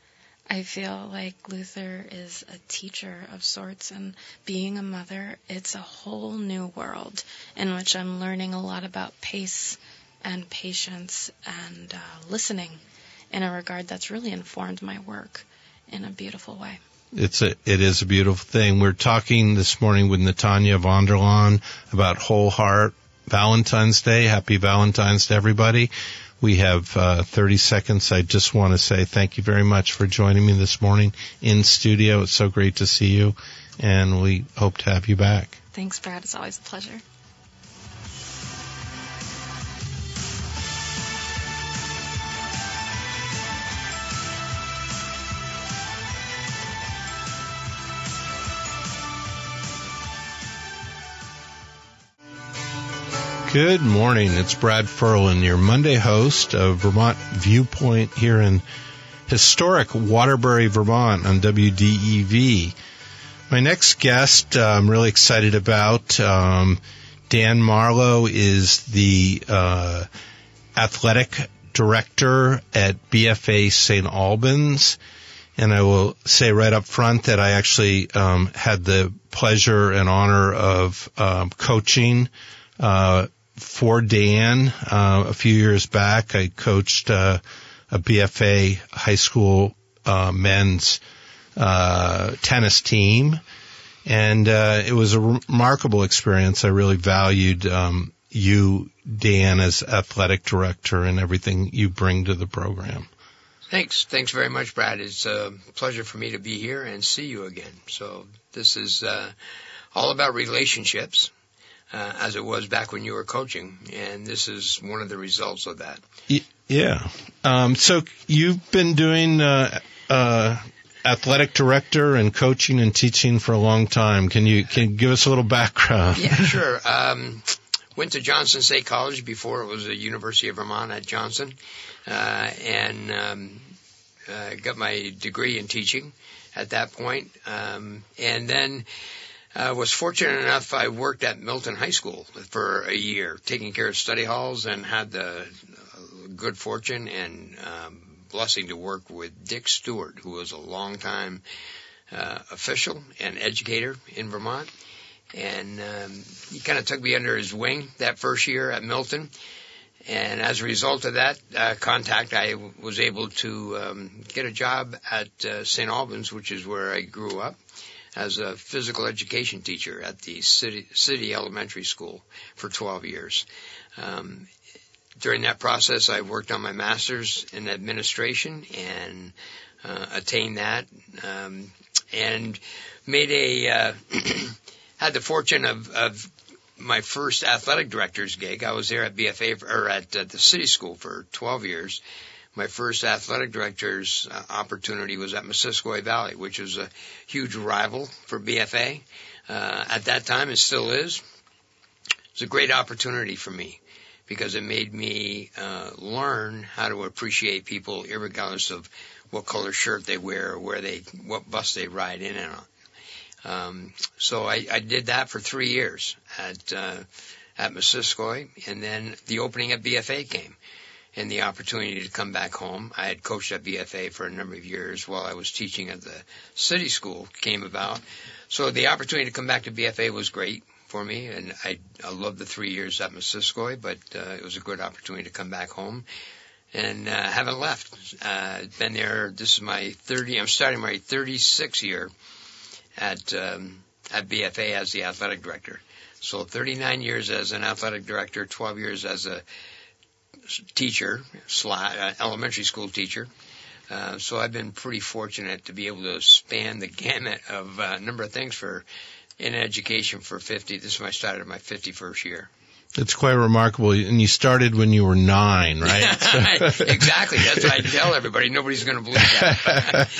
I feel like Luther is a teacher of sorts, and being a mother, it's a whole new world in which I'm learning a lot about pace and patience and uh, listening in a regard that's really informed my work in a beautiful way. It's a, it is a beautiful thing. We're talking this morning with Natanya Vanderlaan about Wholeheart Valentine's Day. Happy Valentine's to everybody. We have uh, 30 seconds. I just want to say thank you very much for joining me this morning in studio. It's so great to see you, and we hope to have you back. Thanks, Brad. It's always a pleasure. Good morning. It's Brad Ferland, your Monday host of Vermont Viewpoint here in historic Waterbury, Vermont on WDEV. My next guest uh, I'm really excited about. Um, Dan Marlow is the uh, athletic director at BFA St. Albans. And I will say right up front that I actually um, had the pleasure and honor of um, coaching uh, for Dan uh, a few years back. I coached uh, a BFA high school uh, men's uh, tennis team, and uh, it was a remarkable experience. I really valued um, you, Dan, as athletic director and everything you bring to the program. Thanks. Thanks very much, Brad. It's a pleasure for me to be here and see you again. So this is uh, all about relationships, uh, as it was back when you were coaching, and this is one of the results of that. Yeah. Um, so you've been doing uh, uh, athletic director and coaching and teaching for a long time. Can you can you give us a little background? Yeah, sure. Um, went to Johnson State College before it was the University of Vermont at Johnson, uh, and um, uh, got my degree in teaching at that point, um, and then. I uh, was fortunate enough I worked at Milton High School for a year, taking care of study halls, and had the good fortune and um, blessing to work with Dick Stewart, who was a longtime uh, official and educator in Vermont. And um, he kind of took me under his wing that first year at Milton. And as a result of that uh, contact, I was able to um, get a job at uh, St. Albans, which is where I grew up, as a physical education teacher at the city, city elementary school for 12 years. Um, during that process, I worked on my master's in administration and uh, attained that, um, and made a uh, had the fortune of, of my first athletic director's gig. I was there at BFA or at uh, the city school for 12 years. My first athletic director's uh, opportunity was at Missisquoi Valley, which was a huge rival for BFA uh, at that time. It still is. It's a great opportunity for me because it made me uh, learn how to appreciate people, regardless of what color shirt they wear or where they, what bus they ride in and on. Um, so I, I did that for three years at uh, at Missisquoi, and then the opening at BFA came, and the opportunity to come back home. I had coached at BFA for a number of years while I was teaching at the city school came about. So the opportunity to come back to BFA was great for me, and I, I loved the three years at Missisquoi, but uh, it was a good opportunity to come back home, and uh, haven't left. Uh, been there. This is my 30. I'm starting my 36th year at um, at BFA as the athletic director. So 39 years as an athletic director, 12 years as a teacher, slash, uh, elementary school teacher. Uh, so I've been pretty fortunate to be able to span the gamut of uh, a number of things for in education for 50. This is when I started my 51st year. It's quite remarkable. And you started when you were nine, right? exactly. That's what I tell everybody. Nobody's going to believe that.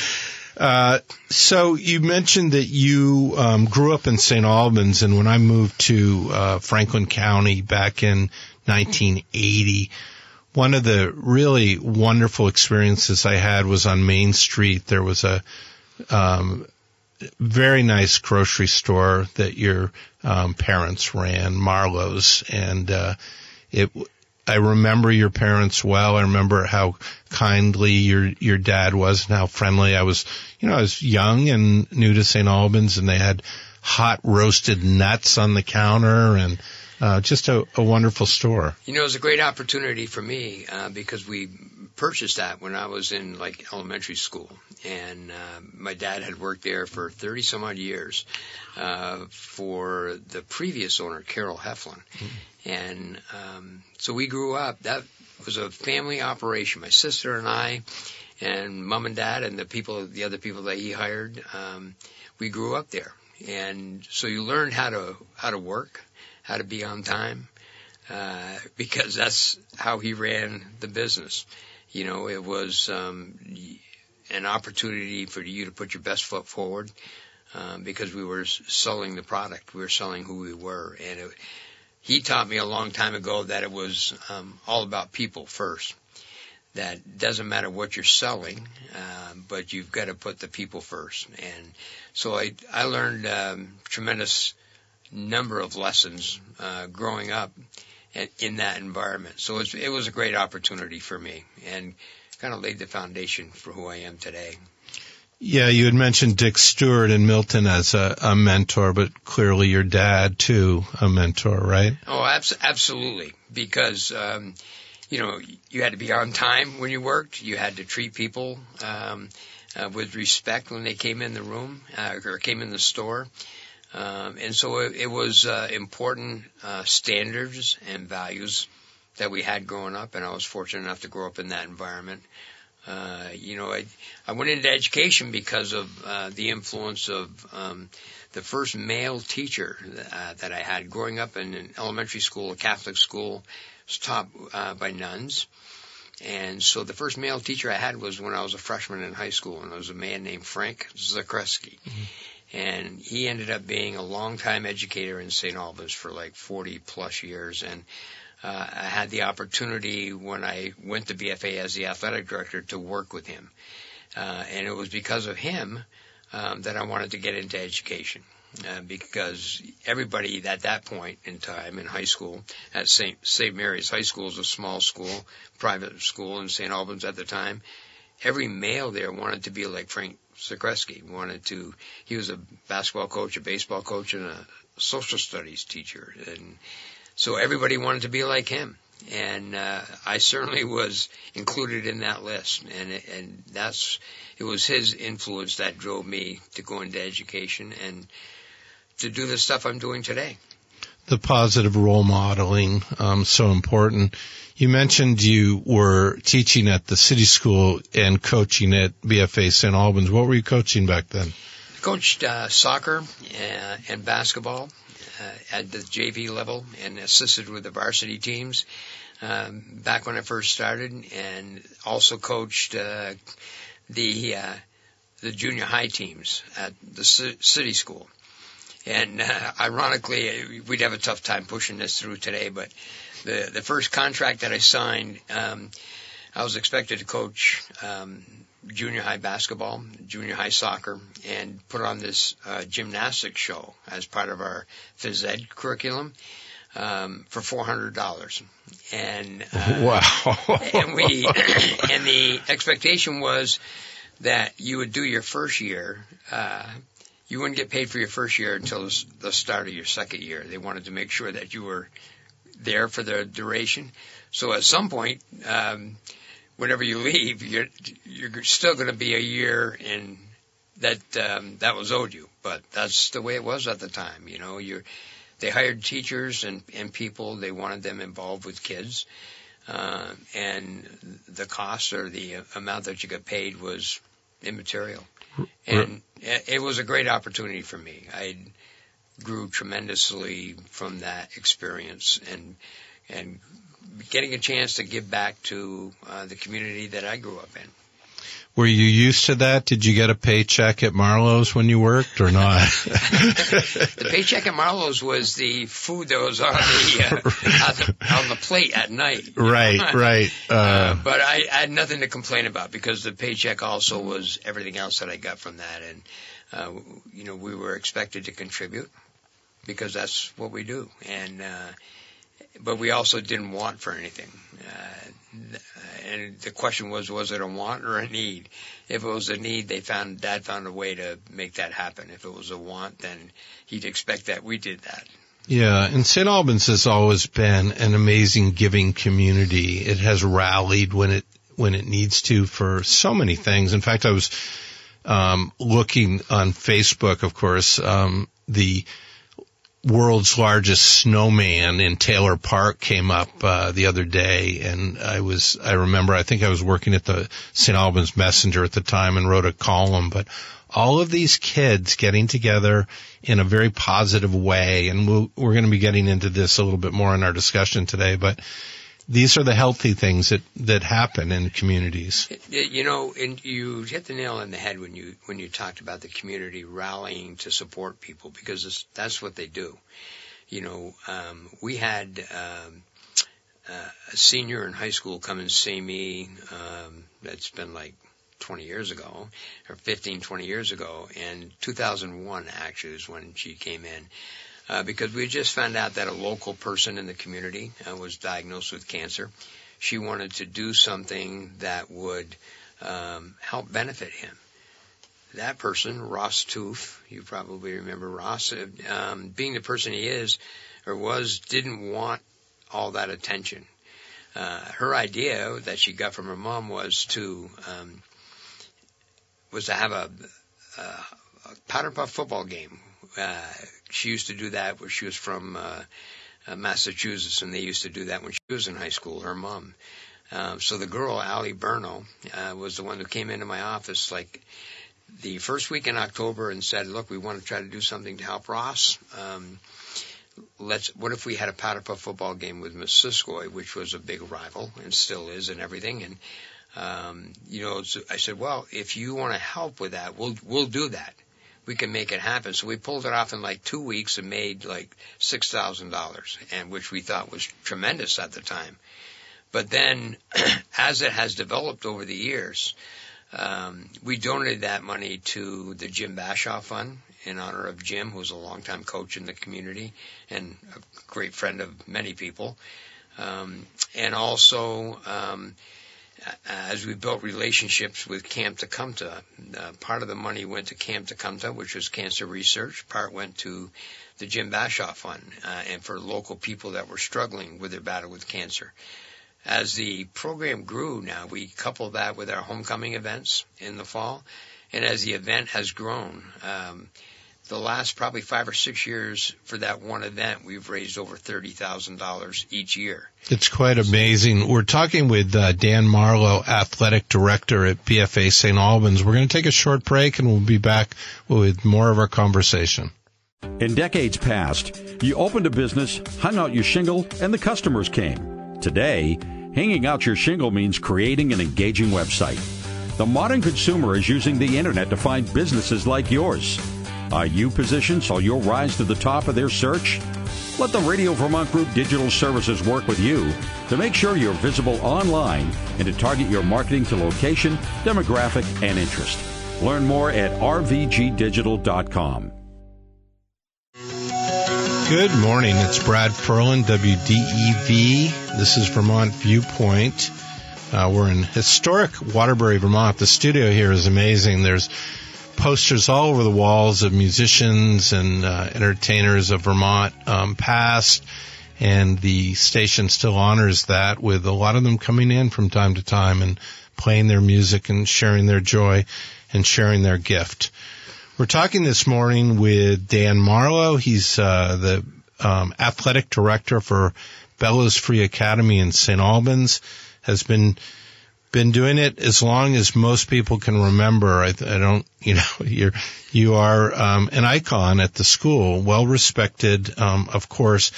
Uh, so you mentioned that you um, grew up in St. Albans, and when I moved to uh, Franklin County back in 1980, one of the really wonderful experiences I had was on Main Street. There was a um, very nice grocery store that your um, parents ran, Marlow's, and uh, it. I remember your parents well. I remember how kindly your your dad was and how friendly. I was, you know, I was young and new to St. Albans, and they had hot roasted nuts on the counter and uh, just a, a, wonderful store. You know, it was a great opportunity for me uh, because we purchased that when I was in like elementary school, and uh, my dad had worked there for thirty some odd years uh, for the previous owner, Carol Heflin, mm-hmm. and um, so we grew up. That was a family operation. My sister and I, and mom and dad, and the people, the other people that he hired, um, we grew up there, and so you learned how to how to work how to be on time, uh, because that's how he ran the business. You know, it was um, an opportunity for you to put your best foot forward um, because we were selling the product. We were selling who we were, and it, he taught me a long time ago that it was um, all about people first. That doesn't matter what you're selling, uh, but you've got to put the people first. And so I I learned um, tremendous number of lessons uh, growing up in that environment. So it was, it was a great opportunity for me and kind of laid the foundation for who I am today. Yeah, you had mentioned Dick Stewart and Milton as a, a mentor, but clearly your dad too, a mentor, right? Oh, abs- absolutely. Because, um, you know, you had to be on time when you worked. You had to treat people, um, uh, with respect when they came in the room, uh, or came in the store. Um, and so it, it was uh, important uh, standards and values that we had growing up, and I was fortunate enough to grow up in that environment. Uh, you know, I, I went into education because of uh, the influence of um, the first male teacher uh, that I had growing up in an elementary school, a Catholic school, was taught uh, by nuns. And so the first male teacher I had was when I was a freshman in high school, and it was a man named Frank Zakreski. Mm-hmm. And he ended up being a longtime educator in St. Albans for like 40 plus years. And uh, I had the opportunity when I went to BFA as the athletic director to work with him. Uh, and it was because of him um, that I wanted to get into education. Uh, because everybody at that point in time in high school at St. St. Mary's High School is a small school, private school in St. Albans at the time. Every male there wanted to be like Frank Zakreski. Wanted to. He was a basketball coach, a baseball coach, and a social studies teacher, and so everybody wanted to be like him. And uh, I certainly was included in that list, and and that's it was his influence that drove me to go into education and to do the stuff I'm doing today. The positive role modeling, um, so important. You mentioned you were teaching at the city school and coaching at BFA St. Albans. What were you coaching back then? I Coached uh, soccer uh, and basketball uh, at the JV level and assisted with the varsity teams um, back when I first started, and also coached uh, the uh, the junior high teams at the city school. And uh, ironically, we'd have a tough time pushing this through today, but the the first contract that I signed, um, I was expected to coach um, junior high basketball, junior high soccer, and put on this uh, gymnastics show as part of our phys ed curriculum um, for four hundred dollars. And uh, wow, and we and the expectation was that you would do your first year. Uh, you wouldn't get paid for your first year until the start of your second year. They wanted to make sure that you were there for the duration. So at some point, um, whenever you leave, you're you're still going to be a year in that um, that was owed you. But that's the way it was at the time. You know, you they hired teachers and and people. They wanted them involved with kids, uh, and the cost or the amount that you got paid was immaterial. And it was a great opportunity for me. I grew tremendously from that experience and and getting a chance to give back to uh, the community that I grew up in. Were you used to that? Did you get a paycheck at Marlow's when you worked or not? the paycheck at Marlow's was the food that was on the, uh, on, the on the plate at night. Right, right. Uh, uh, but I, I, had nothing to complain about because the paycheck also was everything else that I got from that. And, uh, you know, we were expected to contribute because that's what we do. And, uh, but we also didn't want for anything. And the question was, was it a want or a need? If it was a need, they found Dad found a way to make that happen. If it was a want, then he'd expect that we did that. Yeah, and St. Albans has always been an amazing giving community. It has rallied when it when it needs to for so many things. In fact, I was um, looking on Facebook, of course, um, the world's largest snowman in Taylor Park came up uh, the other day, and I was I remember I think I was working at the St. Albans Messenger at the time and wrote a column, but all of these kids getting together in a very positive way, and we'll, we're going to be getting into this a little bit more in our discussion today, but these are the healthy things that that happen in communities. You know, and you hit the nail on the head when you when you talked about the community rallying to support people because that's what they do. You know, um, we had um, uh, a senior in high school come and see me. Um, that's been like 20 years ago, or 15, 20 years ago, and 2001 actually is when she came in uh, because we just found out that a local person in the community uh, was diagnosed with cancer. She wanted to do something that would um, help benefit him. That person, Ross Toof, you probably remember Ross, uh, um, being the person he is or was, didn't want all that attention. Uh, her idea that she got from her mom was to um, was to have a, a, a powder puff football game uh, she used to do that where she was from uh, uh, Massachusetts, and they used to do that when she was in high school. Her mom, Um, so the girl, Allie Burno, uh, was the one who came into my office like the first week in October and said, "Look, we want to try to do something to help Ross. Um, let's. What if we had a puff football game with Missisquoi, which was a big rival and still is, and everything." And um, you know, so I said, "Well, if you want to help with that, we'll we'll do that. We can make it happen." So we pulled it off in like two weeks and made like six thousand dollars, and which we thought was tremendous at the time. But then, as it has developed over the years, um, we donated that money to the Jim Bashaw Fund in honor of Jim, who's a longtime coach in the community and a great friend of many people. Um, and also, um, as we built relationships with Camp Ta-Kum-Ta, uh, part of the money went to Camp Ta-Kum-Ta, which was cancer research. Part went to the Jim Bashaw Fund, uh, and for local people that were struggling with their battle with cancer as the program grew now, we couple that with our homecoming events in the fall. And as the event has grown, um, the last probably five or six years for that one event, we've raised over $30,000 each year. It's quite amazing. We're talking with uh, Dan Marlow, Athletic Director at BFA St. Albans. We're going to take a short break and we'll be back with more of our conversation. In decades past, you opened a business, hung out your shingle, and the customers came. Today, hanging out your shingle means creating an engaging website. The modern consumer is using the internet to find businesses like yours. Are you positioned so you'll rise to the top of their search? Let the Radio Vermont Group Digital Services work with you to make sure you're visible online and to target your marketing to location, demographic, and interest. Learn more at rvgdigital.com. Good morning. It's Brad Ferland, WDEV. This is Vermont Viewpoint. Uh, we're in historic Waterbury, Vermont. The studio here is amazing. There's posters all over the walls of musicians and uh, entertainers of Vermont um, past, and the station still honors that with a lot of them coming in from time to time and playing their music and sharing their joy and sharing their gift. We're talking this morning with Dan Marlow. He's uh, the um, athletic director for Bellows Free Academy in St. Albans. Has been been doing it as long as most people can remember. I, I don't, you know, you're you are um, an icon at the school, well respected, um, of course.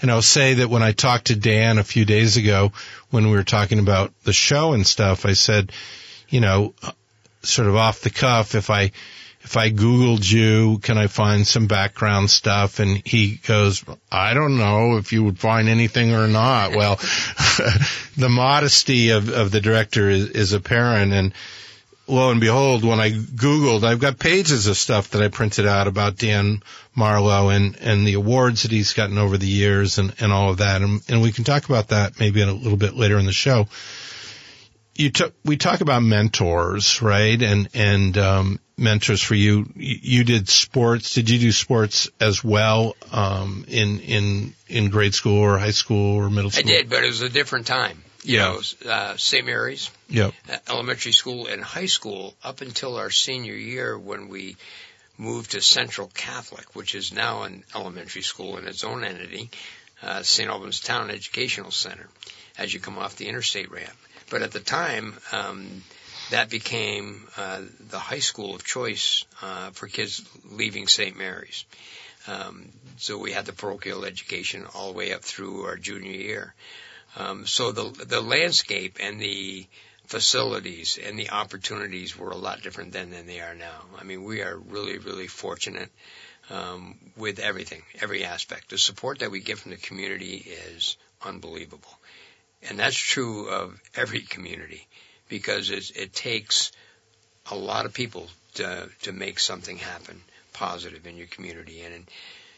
And I'll say that when I talked to Dan a few days ago, when we were talking about the show and stuff, I said, you know, sort of off the cuff, if I if I Googled you, can I find some background stuff? And he goes, I don't know if you would find anything or not. Well, the modesty of, of the director is, is apparent. And lo and behold, when I Googled, I've got pages of stuff that I printed out about Dan Marlow and, and the awards that he's gotten over the years and, and all of that. And, and we can talk about that maybe a little bit later in the show you took we talk about mentors, right? And and um, mentors for you. You did sports. Did you do sports as well um, in in in grade school or high school or middle school? I did, but it was a different time. You yeah. know, uh, St. Mary's, yep. elementary school and high school up until our senior year when we moved to Central Catholic, which is now an elementary school in its own entity, uh, St. Albans Town Educational Center, as you come off the interstate ramp. But at the time, um, that became uh, the high school of choice uh, for kids leaving St. Mary's. Um, so we had the parochial education all the way up through our junior year. Um, so the the landscape and the facilities and the opportunities were a lot different then than they are now. I mean, we are really, really fortunate um, with everything, every aspect. The support that we get from the community is unbelievable. And that's true of every community because it, takes a lot of people to, to make something happen positive in your community. And, and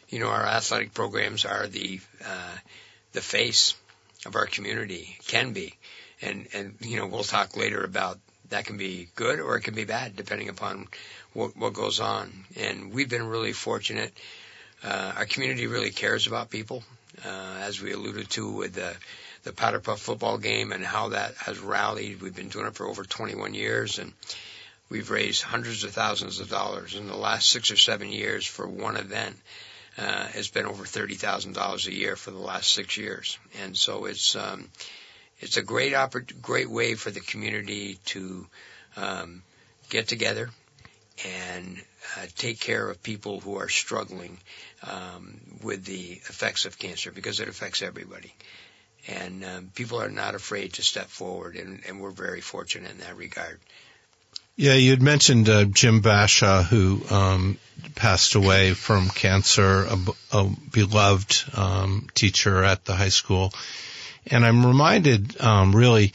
you know, our athletic programs are the, uh, the face of our community, can be. And, and, you know, we'll talk later about that can be good or it can be bad depending upon what, what goes on. And we've been really fortunate. Uh, our community really cares about people, uh, as we alluded to with the, the Powder Puff football game and how that has rallied. We've been doing it for over 21 years and we've raised hundreds of thousands of dollars in the last six or seven years for one event. Uh, it's been over thirty thousand dollars a year for the last six years, and so it's um, it's a great oppor- great way for the community to um, get together and uh, take care of people who are struggling um, with the effects of cancer because it affects everybody. And um, people are not afraid to step forward, and, and we're very fortunate in that regard. Yeah, you had mentioned uh, Jim Bashaw, who um, passed away from cancer, a, a beloved um, teacher at the high school. And I'm reminded, um, really,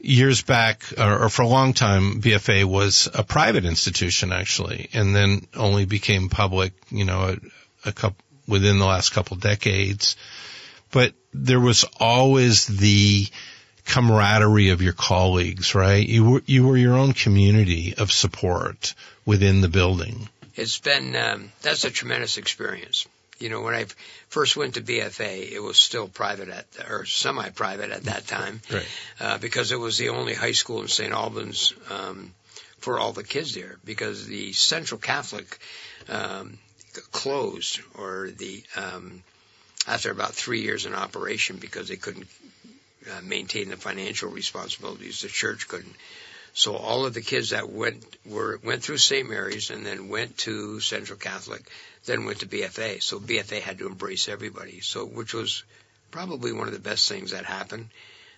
years back, or, or, for a long time, BFA was a private institution actually, and then only became public, you know, a, a couple within the last couple decades. But there was always the camaraderie of your colleagues, right? You were you were your own community of support within the building. It's been um, that's a tremendous experience. You know, when I first went to BFA, it was still private at or semi-private at that time, right. uh, because it was the only high school in St. Albans um, for all the kids there. Because the Central Catholic um, closed, or the um, after about three years in operation because they couldn't uh, maintain the financial responsibilities. The church couldn't. So all of the kids that went were went through St. Mary's and then went to Central Catholic, then went to BFA. So BFA had to embrace everybody. So which was probably one of the best things that happened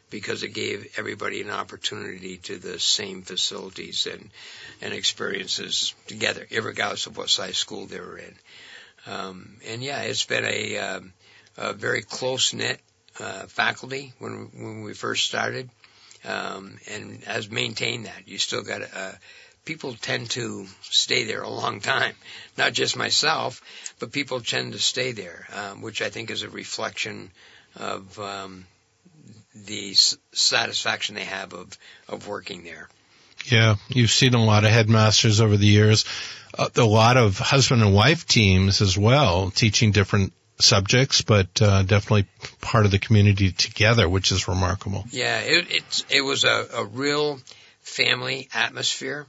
because it gave everybody an opportunity to the same facilities and and experiences together, regardless of what size school they were in. Um, and yeah, it's been a, um, a very close knit uh, faculty when when we first started, um, and has maintained that. You still got uh, people tend to stay there a long time. Not just myself, but people tend to stay there, um, which I think is a reflection of um, the s- satisfaction they have of of working there. Yeah, you've seen a lot of headmasters over the years, uh, a lot of husband and wife teams as well, teaching different subjects, but uh, definitely part of the community together, which is remarkable. Yeah, it it's, it was a, a real family atmosphere,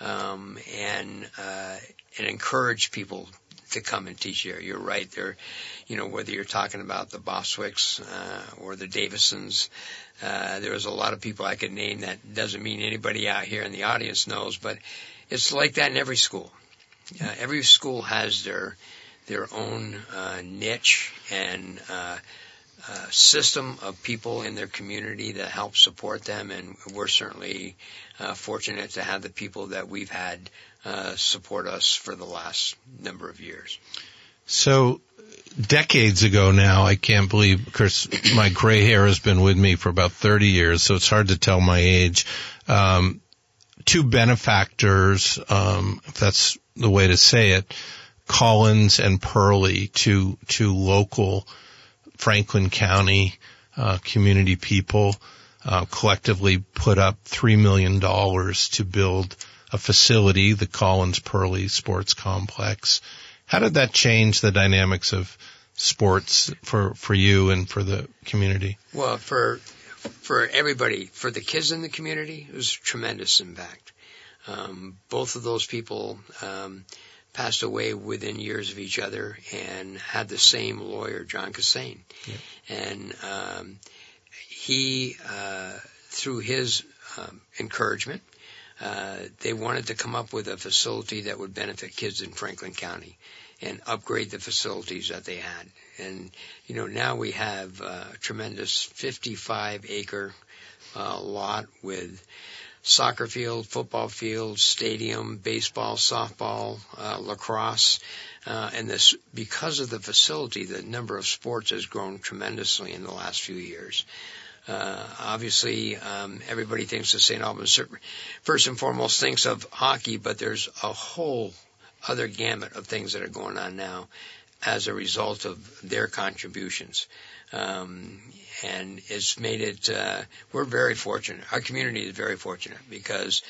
um, and uh, it encouraged people to come and teach here. You're right. There, you know, whether you're talking about the Boswicks uh, or the Davisons, uh, there was a lot of people I could name that doesn't mean anybody out here in the audience knows, but it's like that in every school. Uh, every school has their their own uh, niche and uh, uh, system of people in their community that help support them, and we're certainly fortunate to have the people that we've had support us for the last number of years. So, decades ago now, I can't believe, of course, my gray hair has been with me for about 30 years, so it's hard to tell my age. Um, two benefactors, um, if that's the way to say it, Collins and Perley, two, two local Franklin County uh, community people, uh, collectively put up $3 million to build a facility, the Collins Perley Sports Complex. How did that change the dynamics of sports for, for you and for the community? Well, for for everybody, for the kids in the community, it was a tremendous impact. Um, both of those people um, passed away within years of each other and had the same lawyer, John Cassane. Yeah. And um, he, uh, through his um, encouragement, uh, they wanted to come up with a facility that would benefit kids in Franklin County and upgrade the facilities that they had. And, you know, now we have a tremendous 55 acre uh, lot with soccer field, football field, stadium, baseball, softball, uh, lacrosse. Uh, and this, because of the facility, the number of sports has grown tremendously in the last few years. Uh, obviously, um, everybody thinks of St. Albans first and foremost thinks of hockey, but there's a whole other gamut of things that are going on now as a result of their contributions. Um, and it's made it, uh, we're very fortunate. Our community is very fortunate because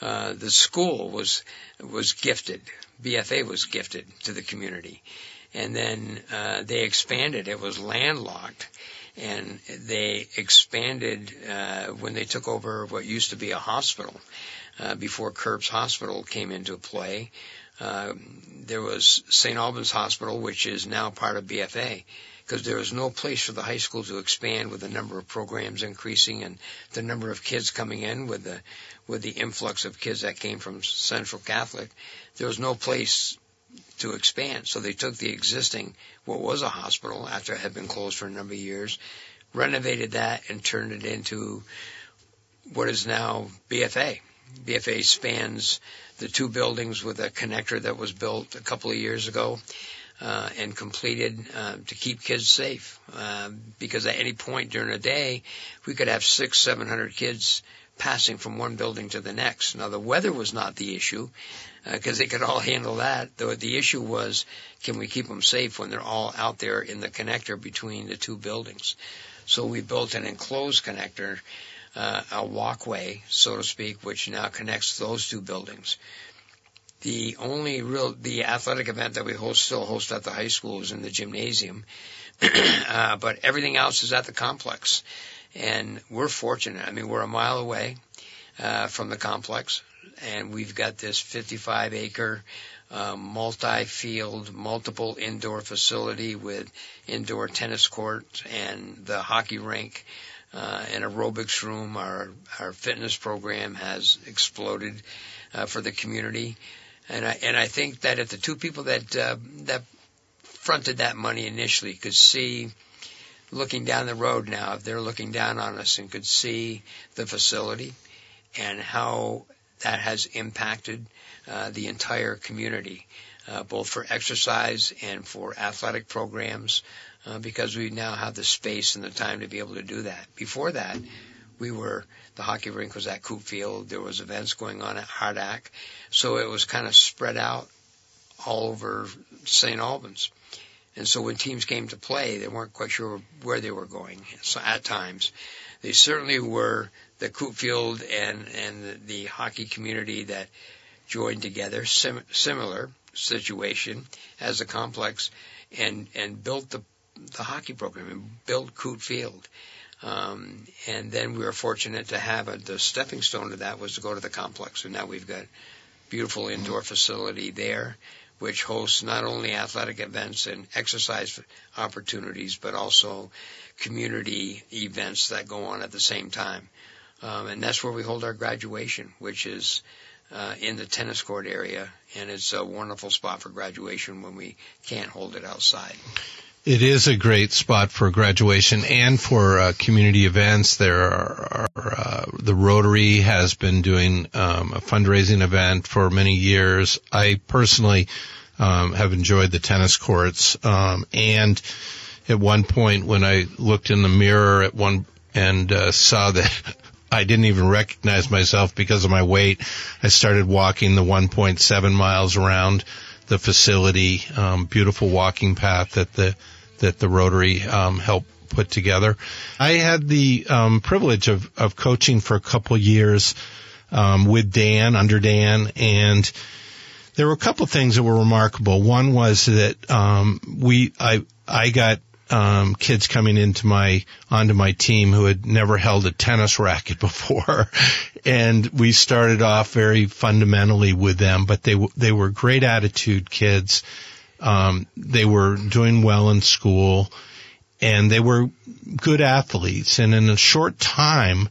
uh, the school was was gifted. BFA was gifted to the community, and then uh, they expanded. It was landlocked, and they expanded uh, when they took over what used to be a hospital. Uh, before Kerbs Hospital came into play, uh, there was St. Albans Hospital, which is now part of BFA, because there was no place for the high school to expand with the number of programs increasing and the number of kids coming in with the with the influx of kids that came from Central Catholic. There was no place to expand. So they took the existing, what was a hospital after it had been closed for a number of years, renovated that and turned it into what is now BFA. BFA spans the two buildings with a connector that was built a couple of years ago. Uh, and completed uh, to keep kids safe. Uh, because at any point during the day, we could have six, seven hundred kids passing from one building to the next. Now the weather was not the issue because uh, they could all handle that. The, the issue was, can we keep them safe when they're all out there in the connector between the two buildings? So we built an enclosed connector, uh, a walkway, so to speak, which now connects those two buildings. The only real, the athletic event that we host, still host at the high school is in the gymnasium, uh, but everything else is at the complex. And we're fortunate. I mean, we're a mile away uh, from the complex, and we've got this 55 acre uh, multi-field, multiple indoor facility with indoor tennis court and the hockey rink, uh, an aerobics room. Our our fitness program has exploded uh, for the community, and I and I think that if the two people that uh, that fronted that money initially could see looking down the road now, if they're looking down on us and could see the facility and how that has impacted uh, the entire community, uh, both for exercise and for athletic programs, uh, because we now have the space and the time to be able to do that. Before that, we were the hockey rink was at Coop Field. There was events going on at Hard'ack, so it was kind of spread out all over St. Albans. And so when teams came to play, they weren't quite sure where they were going. So at times, they certainly were the Coop Field and and the, the hockey community that joined together, sim, similar situation as a complex, and and built the the hockey program and built Coop Field. Um, and then we were fortunate to have a, the stepping stone to that was to go to the complex, and now we've got beautiful indoor facility there which hosts not only athletic events and exercise opportunities, but also community events that go on at the same time. Um, and that's where we hold our graduation, which is uh, in the tennis court area, and it's a wonderful spot for graduation when we can't hold it outside. It is a great spot for graduation and for uh, community events. There are, uh, the Rotary has been doing um, a fundraising event for many years. I personally um, have enjoyed the tennis courts, um, and at one point when I looked in the mirror at one and uh, saw that I didn't even recognize myself because of my weight, I started walking the 1.7 miles around the facility. Um, beautiful walking path that the that the Rotary um, helped put together. I had the um, privilege of of coaching for a couple years um, with Dan under Dan, and there were a couple things that were remarkable. One was that um, we I I got um, kids coming into my onto my team who had never held a tennis racket before, and we started off very fundamentally with them. But they they were great attitude kids. Um, they were doing well in school, and they were good athletes. And in a short time,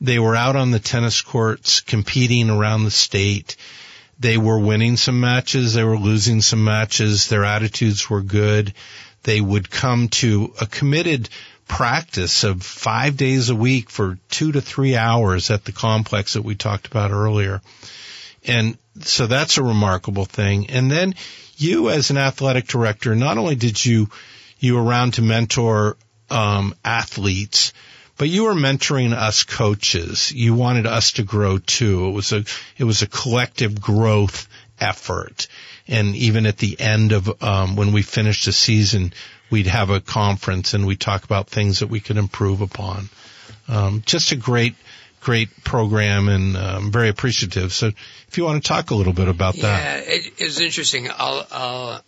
they were out on the tennis courts competing around the state. They were winning some matches. They were losing some matches. Their attitudes were good they would come to a committed practice of five days a week for two to three hours at the complex that we talked about earlier. And so that's a remarkable thing. And then you as an athletic director, not only did you, you around to mentor, um, athletes, but you were mentoring us coaches. You wanted us to grow too. It was a, it was a collective growth effort and even at the end of um, when we finished the season, we'd have a conference and we'd talk about things that we could improve upon. Um, just a great, great program, and I'm um, very appreciative. So, if you want to talk a little bit about yeah, that, it is interesting. I'll, I'll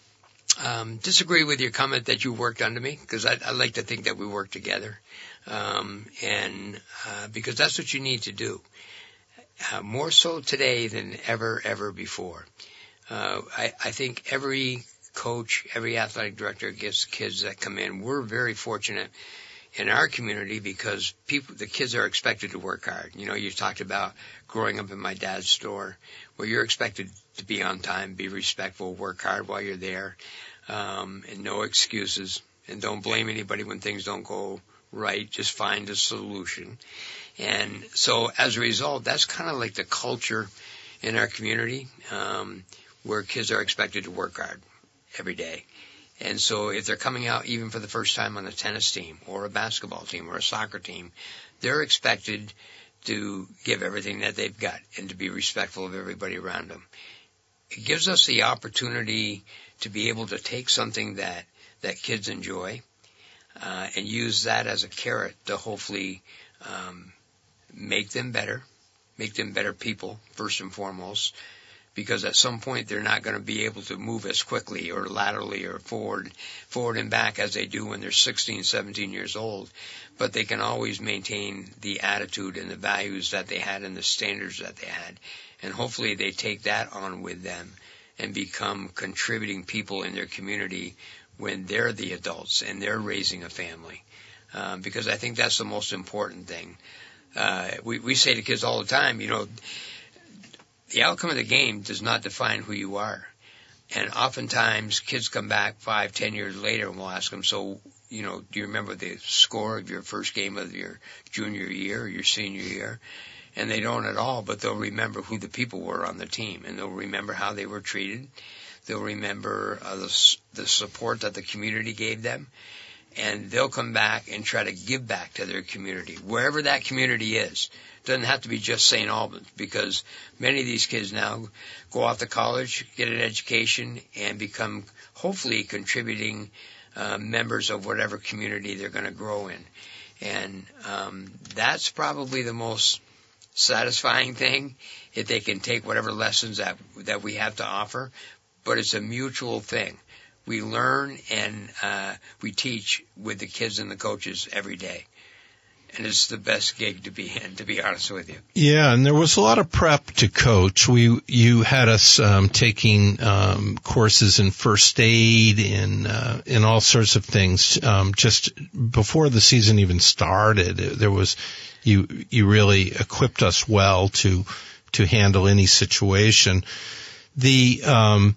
um, disagree with your comment that you worked under me because I, I like to think that we work together, um, and uh, because that's what you need to do. Uh, more so today than ever, ever before. Uh, I, I think every coach, every athletic director gets kids that come in. We're very fortunate in our community because people, the kids are expected to work hard. You know, you talked about growing up in my dad's store where you're expected to be on time, be respectful, work hard while you're there, um, and no excuses. And don't blame anybody when things don't go right. Just find a solution. And so as a result, that's kind of like the culture in our community, um, where kids are expected to work hard every day. And so if they're coming out even for the first time on a tennis team or a basketball team or a soccer team, they're expected to give everything that they've got and to be respectful of everybody around them. It gives us the opportunity to be able to take something that, that kids enjoy uh, and use that as a carrot to hopefully um, make them better, make them better people first and foremost, because at some point they're not going to be able to move as quickly or laterally or forward, forward and back as they do when they're 16, 17 years old. But they can always maintain the attitude and the values that they had and the standards that they had. And hopefully they take that on with them and become contributing people in their community when they're the adults and they're raising a family. Um, because I think that's the most important thing. Uh, we, we say to kids all the time, you know, the outcome of the game does not define who you are. And oftentimes kids come back five, ten years later and we'll ask them, so, you know, do you remember the score of your first game of your junior year or your senior year? And they don't at all, but they'll remember who the people were on the team and they'll remember how they were treated. They'll remember uh, the, the support that the community gave them and they'll come back and try to give back to their community, wherever that community is. Doesn't have to be just St. Albans because many of these kids now go off to college, get an education, and become hopefully contributing uh, members of whatever community they're going to grow in. And um, that's probably the most satisfying thing if they can take whatever lessons that that we have to offer. But it's a mutual thing we learn and uh, we teach with the kids and the coaches every day. And it's the best gig to be in, to be honest with you. Yeah, and there was a lot of prep to coach. We you had us um, taking um, courses in first aid and uh, in all sorts of things um, just before the season even started. There was you you really equipped us well to to handle any situation. The um,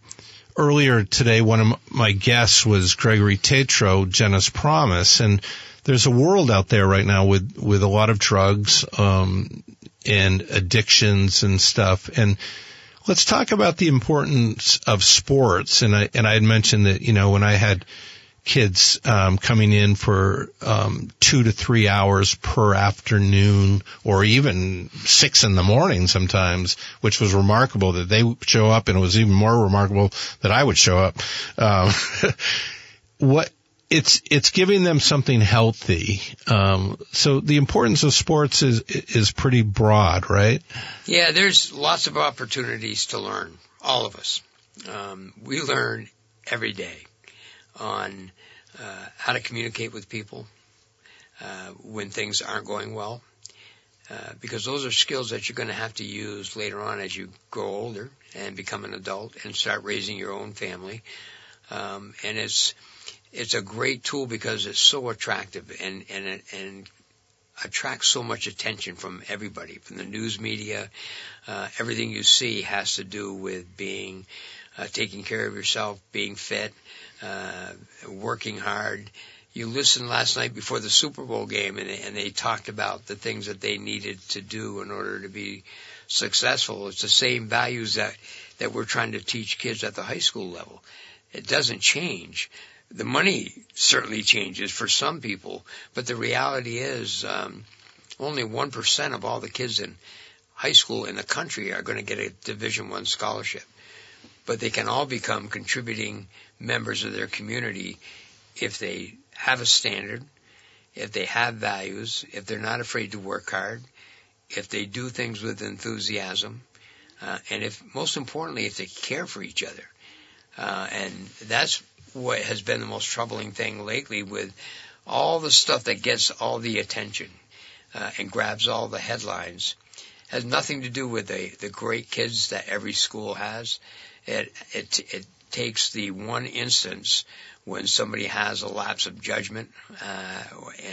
earlier today, one of my guests was Gregory Tatro, Jenna's Promise, and there's a world out there right now with with a lot of drugs um, and addictions and stuff. And let's talk about the importance of sports. And I and I had mentioned that you know when I had kids um, coming in for um, two to three hours per afternoon, or even six in the morning sometimes, which was remarkable that they show up, and it was even more remarkable that I would show up. Um, what it's it's giving them something healthy. Um, so the importance of sports is is pretty broad, right? Yeah, there's lots of opportunities to learn. All of us, um, we learn every day on uh, how to communicate with people uh, when things aren't going well. Uh, because those are skills that you're going to have to use later on as you grow older and become an adult and start raising your own family. Um, and it's it's a great tool because it's so attractive and and and attracts so much attention from everybody, from the news media. Uh, everything you see has to do with being uh, taking care of yourself, being fit, uh, working hard. You listened last night before the Super Bowl game, and they, and they talked about the things that they needed to do in order to be successful. It's the same values that that we're trying to teach kids at the high school level. It doesn't change. The money certainly changes for some people, but the reality is um, only one percent of all the kids in high school in the country are going to get a Division One scholarship but they can all become contributing members of their community if they have a standard, if they have values, if they're not afraid to work hard, if they do things with enthusiasm, uh, and if most importantly, if they care for each other. Uh, and that's what has been the most troubling thing lately with all the stuff that gets all the attention uh, and grabs all the headlines has nothing to do with the, the great kids that every school has. It, it, it takes the one instance when somebody has a lapse of judgment uh,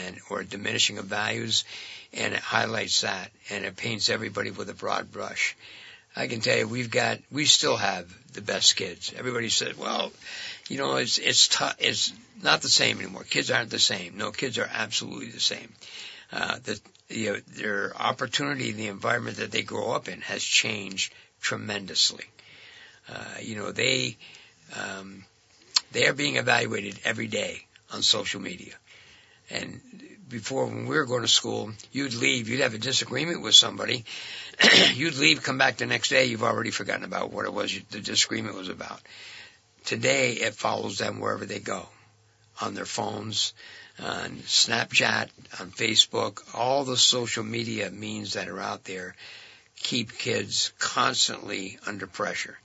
and or diminishing of values, and it highlights that and it paints everybody with a broad brush. I can tell you, we've got, we still have the best kids. Everybody says, well, you know, it's it's tough. It's not the same anymore. Kids aren't the same. No, kids are absolutely the same. Uh, the you know, their opportunity, the environment that they grow up in, has changed tremendously. Uh, you know, they um, they are being evaluated every day on social media. And before, when we were going to school, you'd leave, you'd have a disagreement with somebody, you'd leave, come back the next day, you've already forgotten about what it was the disagreement was about. Today, it follows them wherever they go, on their phones, on Snapchat, on Facebook, all the social media means that are out there keep kids constantly under pressure.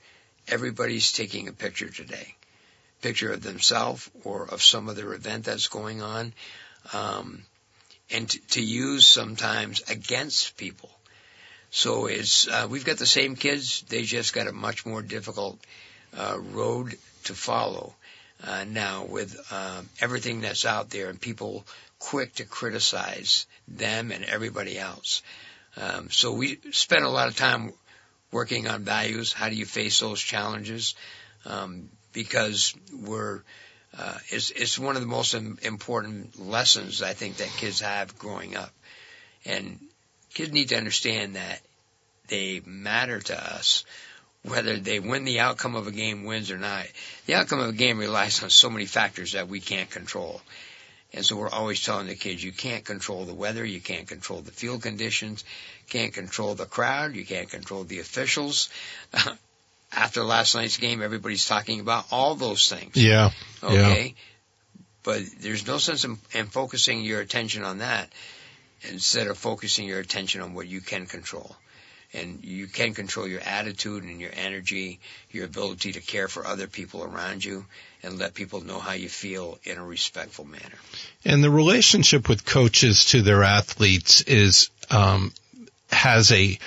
Everybody's taking a picture today. Picture of themselves or of some other event that's going on. Um, and to, to use sometimes against people. So it's, uh, we've got the same kids, they just got a much more difficult uh, road to follow uh, now with uh, everything that's out there and people quick to criticize them and everybody else. Um, so we spend a lot of time working on values. How do you face those challenges? Um, because we're uh, it's, it's one of the most important lessons I think that kids have growing up, and kids need to understand that they matter to us whether they win the outcome of a game wins or not. The outcome of a game relies on so many factors that we can't control. And so we're always telling the kids, you can't control the weather, you can't control the field conditions, can't control the crowd, you can't control the officials. After last night's game, everybody's talking about all those things. Yeah. Okay. Yeah. But there's no sense in, in focusing your attention on that instead of focusing your attention on what you can control and you can control your attitude and your energy, your ability to care for other people around you, and let people know how you feel in a respectful manner. And the relationship with coaches to their athletes is um, has a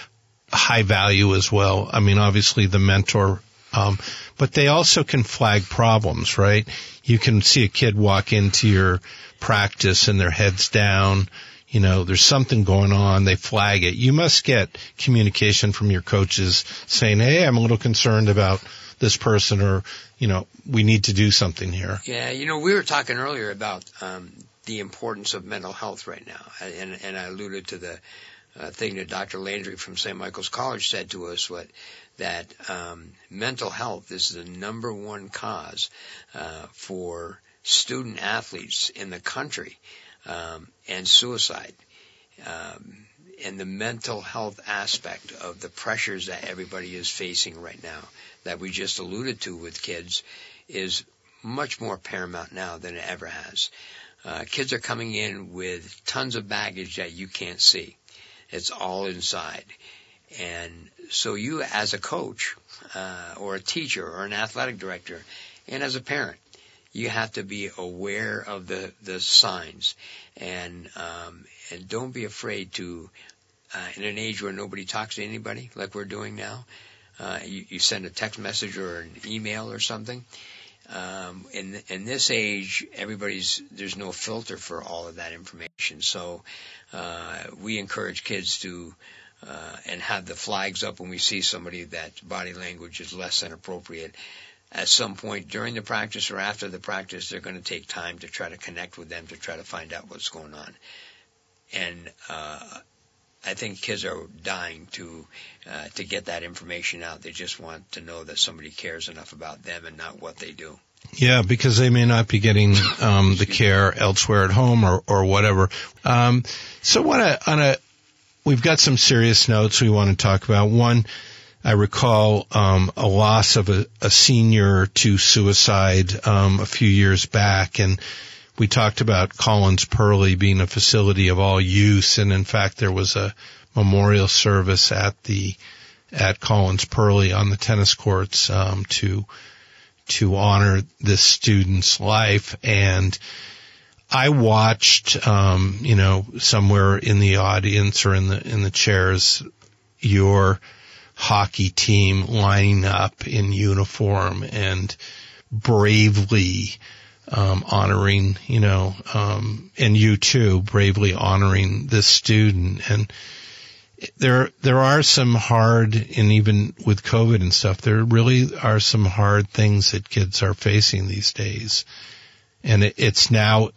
high value as well. I mean, obviously the mentor, um, but they also can flag problems, right? You can see a kid walk into your practice and their heads down you know, there's something going on, they flag it. You must get communication from your coaches saying, hey, I'm a little concerned about this person or, you know, we need to do something here. Yeah, you know, we were talking earlier about um, the importance of mental health right now, and, and I alluded to the uh, thing that Dr. Landry from St. Michael's College said to us, what that um, mental health is the number one cause uh, for student athletes in the country um, and suicide. Um, and the mental health aspect of the pressures that everybody is facing right now that we just alluded to with kids is much more paramount now than it ever has. Uh, kids are coming in with tons of baggage that you can't see. It's all inside. And so you as a coach, uh, or a teacher or an athletic director, and as a parent, you have to be aware of the, the signs and, um, and don't be afraid to, uh, in an age where nobody talks to anybody like we're doing now, uh, you, you send a text message or an email or something. Um, in in this age, everybody's there's no filter for all of that information. So uh, we encourage kids to uh, and have the flags up when we see somebody that body language is less than appropriate at some point during the practice or after the practice, they're going to take time to try to connect with them to try to find out what's going on. And uh, I think kids are dying to uh, to get that information out. They just want to know that somebody cares enough about them and not what they do. Yeah, because they may not be getting um, the care elsewhere at home or or whatever. Um, so, what a, on a we've got some serious notes we want to talk about. One I recall um, a loss of a, a, senior to suicide um, a few years back, and we talked about Collins Perley being a facility of all use, and in fact, there was a memorial service at the at Collins Perley on the tennis courts um, to to honor this student's life. And I watched, um, you know, somewhere in the audience or in the, in the chairs, your hockey team lining up in uniform and bravely, um, honoring, you know, um, and you too, bravely honoring this student. And there, there are some hard, and even with COVID and stuff, there really are some hard things that kids are facing these days. And it, it's now,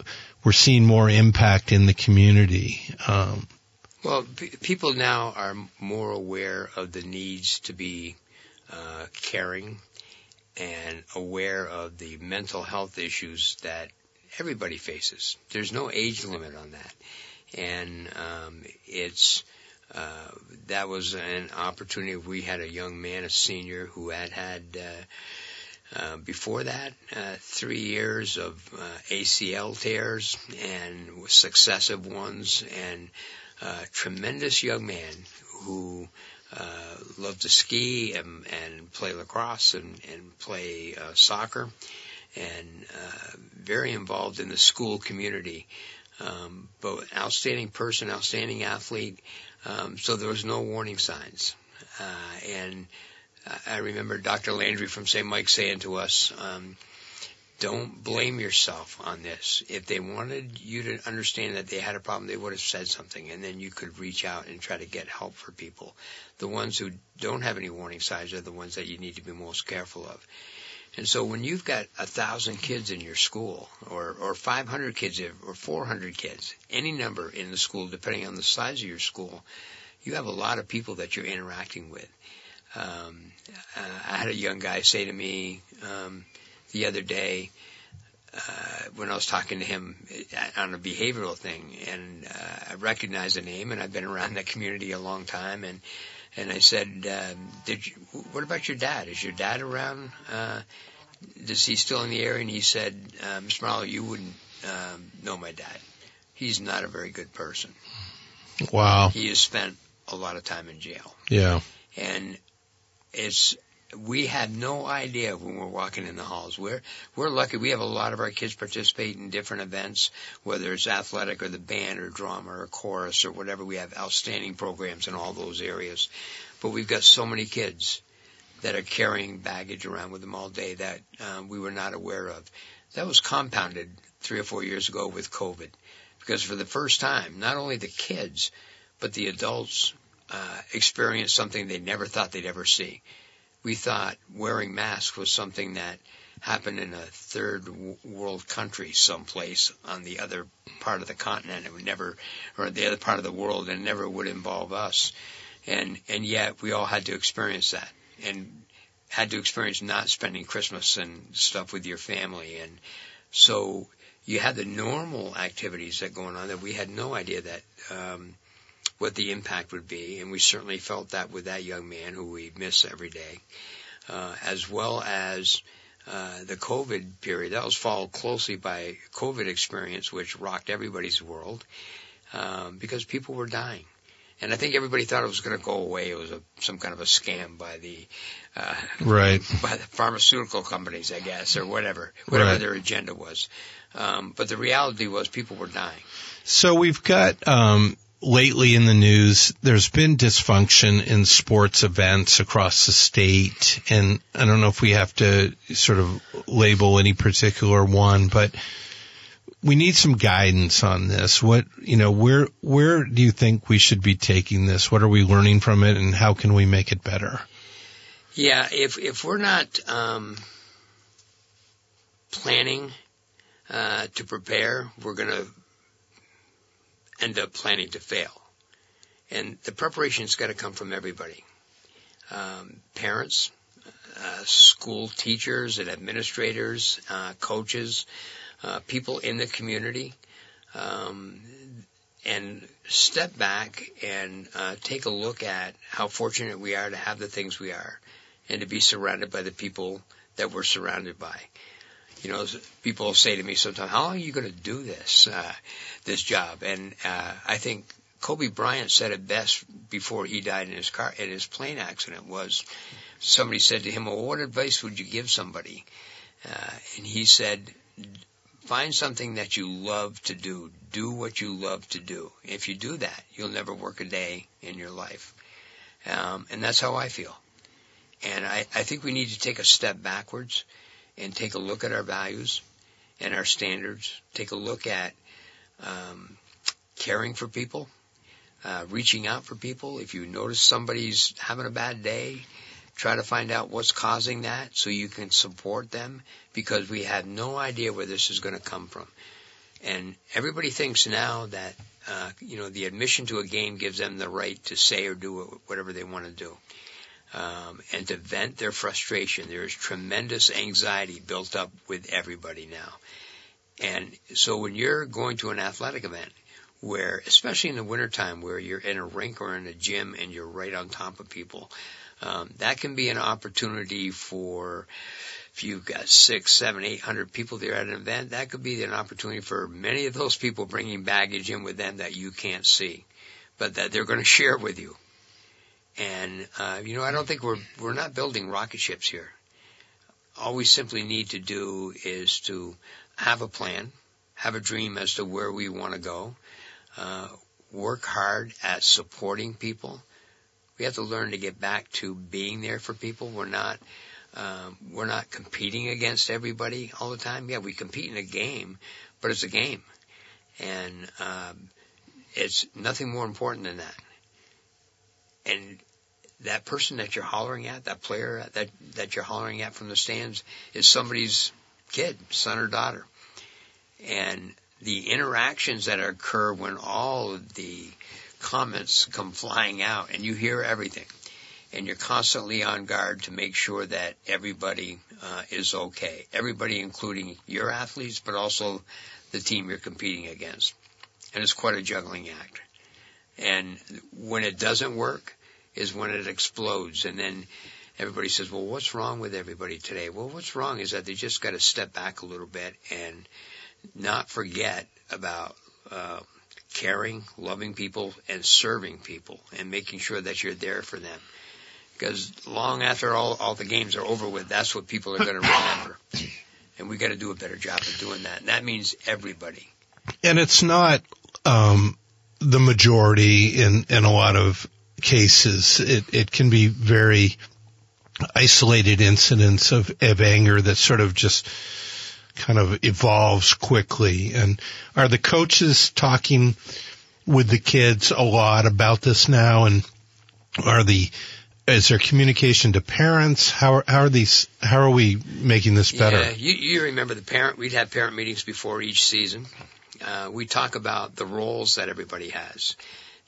we're seeing more impact in the community. Um, well, p- people now are more aware of the needs to be uh, caring and aware of the mental health issues that everybody faces. There's no age limit on that, and um, it's uh, that was an opportunity. We had a young man, a senior, who had had. Uh, uh, before that, uh, three years of uh, ACL tears and successive ones, and tremendous young man who uh, loved to ski and, and play lacrosse and, and play uh, soccer, and uh, very involved in the school community. Um, but outstanding person, outstanding athlete. Um, so there was no warning signs, uh, and I remember Dr. Landry from St. Mike saying to us, um, don't blame yourself on this. If they wanted you to understand that they had a problem, they would have said something, and then you could reach out and try to get help for people. The ones who don't have any warning signs are the ones that you need to be most careful of. And so when you've got a thousand kids in your school, or or 500 kids, or 400 kids, any number in the school, depending on the size of your school, you have a lot of people that you're interacting with. Um, uh, I had a young guy say to me. Um, the other day uh, when I was talking to him uh, on a behavioral thing, and uh, I recognized the name, and I've been around that community a long time, and and I said, um, "Did you? What about your dad? Is your dad around? Uh, is he still in the area?" And he said, uh, "Mr. Marlow, you wouldn't um, know my dad. He's not a very good person. Wow. He has spent a lot of time in jail. Yeah. And it's we had no idea when we're walking in the halls. We're we're lucky. We have a lot of our kids participate in different events, whether it's athletic or the band or drama or chorus or whatever. We have outstanding programs in all those areas, but we've got so many kids that are carrying baggage around with them all day that um, we were not aware of. That was compounded three or four years ago with COVID, because for the first time, not only the kids, but the adults uh, experienced something they never thought they'd ever see we thought wearing masks was something that happened in a third world country someplace on the other part of the continent. and we never, or the other part of the world, and never would involve us. And and yet we all had to experience that, and had to experience not spending Christmas and stuff with your family, and so you had the normal activities that going on that we had no idea that um, what the impact would be, and we certainly felt that with that young man who we miss every day, uh, as well as uh, the COVID period. That was followed closely by COVID experience, which rocked everybody's world um, because people were dying. And I think everybody thought it was going to go away. It was a, some kind of a scam by the uh, right by the pharmaceutical companies, I guess, or whatever, whatever Right. their agenda was. Um, but the reality was people were dying. So we've got um, lately in the news. There's been dysfunction in sports events across the state, and I don't know if we have to sort of label any particular one, but we need some guidance on this. What you know, where where do you think we should be taking this? What are we learning from it, and how can we make it better? Yeah, if if we're not um, planning uh, to prepare, we're going to end up planning to fail. And the preparation's got to come from everybody: um, parents, uh, school teachers, and administrators, uh, coaches, uh, people in the community. Um, and step back and uh, take a look at how fortunate we are to have the things we are and to be surrounded by the people that we're surrounded by. You know, people say to me sometimes, "How are you going to do this uh, this job?" And uh, I think Kobe Bryant said it best before he died in his car in his plane accident. Was somebody said to him, "Well, what advice would you give somebody uh, and he said, find something that you love to do. Do what you love to do. If you do that, you'll never work a day in your life. Um, and that's how I feel. And I, I think we need to take a step backwards and take a look at our values and our standards. Take a look at um, caring for people, uh, reaching out for people. If you notice somebody's having a bad day, try to find out what's causing that so you can support them because we have no idea where this is going to come from. And everybody thinks now that, uh, you know, the admission to a game gives them the right to say or do whatever they want to do. Um, and to vent their frustration. There is tremendous anxiety built up with everybody now. And so when you're going to an athletic event, where, especially in the wintertime, where you're in a rink or in a gym and you're right on top of people, um, that can be an opportunity for if you've got six, seven, eight hundred people there at an event, that could be an opportunity for many of those people bringing baggage in with them that you can't see, but that they're going to share with you. And uh, you know, I don't think we're we're not building rocket ships here. All we simply need to do is to have a plan, have a dream as to where we want to go, uh, work hard at supporting people, we have to learn to get back to being there for people. We're not um, we're not competing against everybody all the time. Yeah, we compete in a game, but it's a game, and um, it's nothing more important than that. And that person that you're hollering at, that player that that you're hollering at from the stands, is somebody's kid, son or daughter, and the interactions that occur when all of the comments come flying out and you hear everything. And you're constantly on guard to make sure that everybody uh, is okay. Everybody, including your athletes, but also the team you're competing against. And it's quite a juggling act. And when it doesn't work is when it explodes. And then everybody says, well, what's wrong with everybody today? Well, what's wrong is that they just got to step back a little bit and not forget about uh, caring, loving people, and serving people, and making sure that you're there for them. Because long after all, all the games are over with, that's what people are going to remember. And we got to do a better job of doing that. And that means everybody. And it's not um, the majority in, in a lot of cases. It, it can be very isolated incidents of, of anger that sort of just kind of evolves quickly. And are the coaches talking with the kids a lot about this now? And are the is there communication to parents? How are, how are these? How are we making this better? Yeah, you, you remember the parent. We'd have parent meetings before each season. Uh, we talk about the roles that everybody has.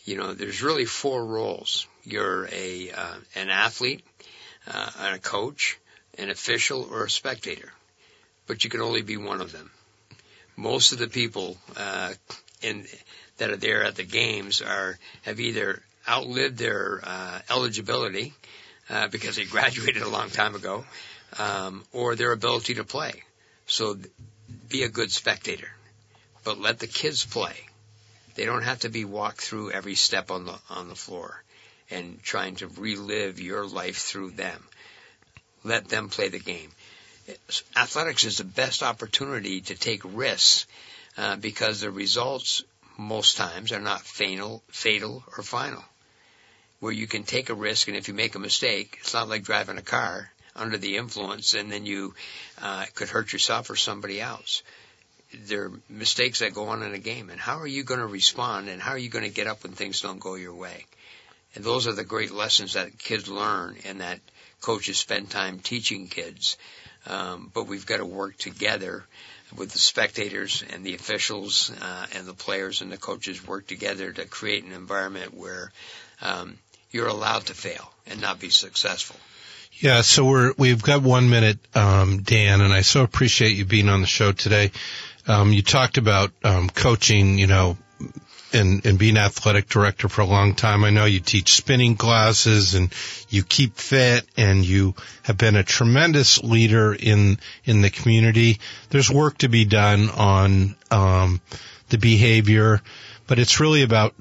You know, there's really four roles. You're a uh, an athlete, uh, a coach, an official, or a spectator but you can only be one of them. Most of the people uh, in that are there at the games are have either outlived their uh, eligibility uh, because they graduated a long time ago, um, or their ability to play. So be a good spectator, but let the kids play. They don't have to be walked through every step on the on the floor and trying to relive your life through them. Let them play the game athletics is the best opportunity to take risks uh, because the results most times are not fatal, fatal or final. Where you can take a risk, and if you make a mistake, it's not like driving a car under the influence, and then you uh, could hurt yourself or somebody else. There are mistakes that go on in a game, and how are you going to respond, and how are you going to get up when things don't go your way? And those are the great lessons that kids learn, and that coaches spend time teaching kids. Um, but we've got to work together with the spectators and the officials uh, and the players and the coaches work together to create an environment where um, you're allowed to fail and not be successful. Yeah, so we're we've got one minute, um, Dan, and I so appreciate you being on the show today. Um, you talked about um, coaching, you know, and, and being athletic director for a long time, I know you teach spinning classes and you keep fit and you have been a tremendous leader in, in the community. There's work to be done on, um, the behavior, but it's really about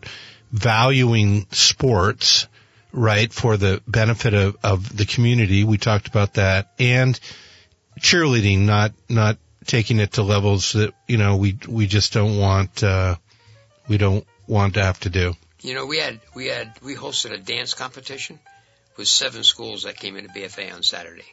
valuing sports, right, for the benefit of, of the community. We talked about that and cheerleading, not not taking it to levels that you know we we just don't want uh, we don't want to have to do. You know, we had we had we hosted a dance competition with seven schools that came into BFA on Saturday,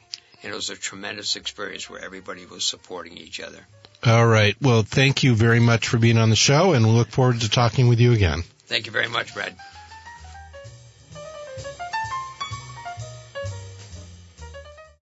and it was a tremendous experience where everybody was supporting each other. All right. Well, thank you very much for being on the show, and we look forward to talking with you again. Thank you very much, Brad.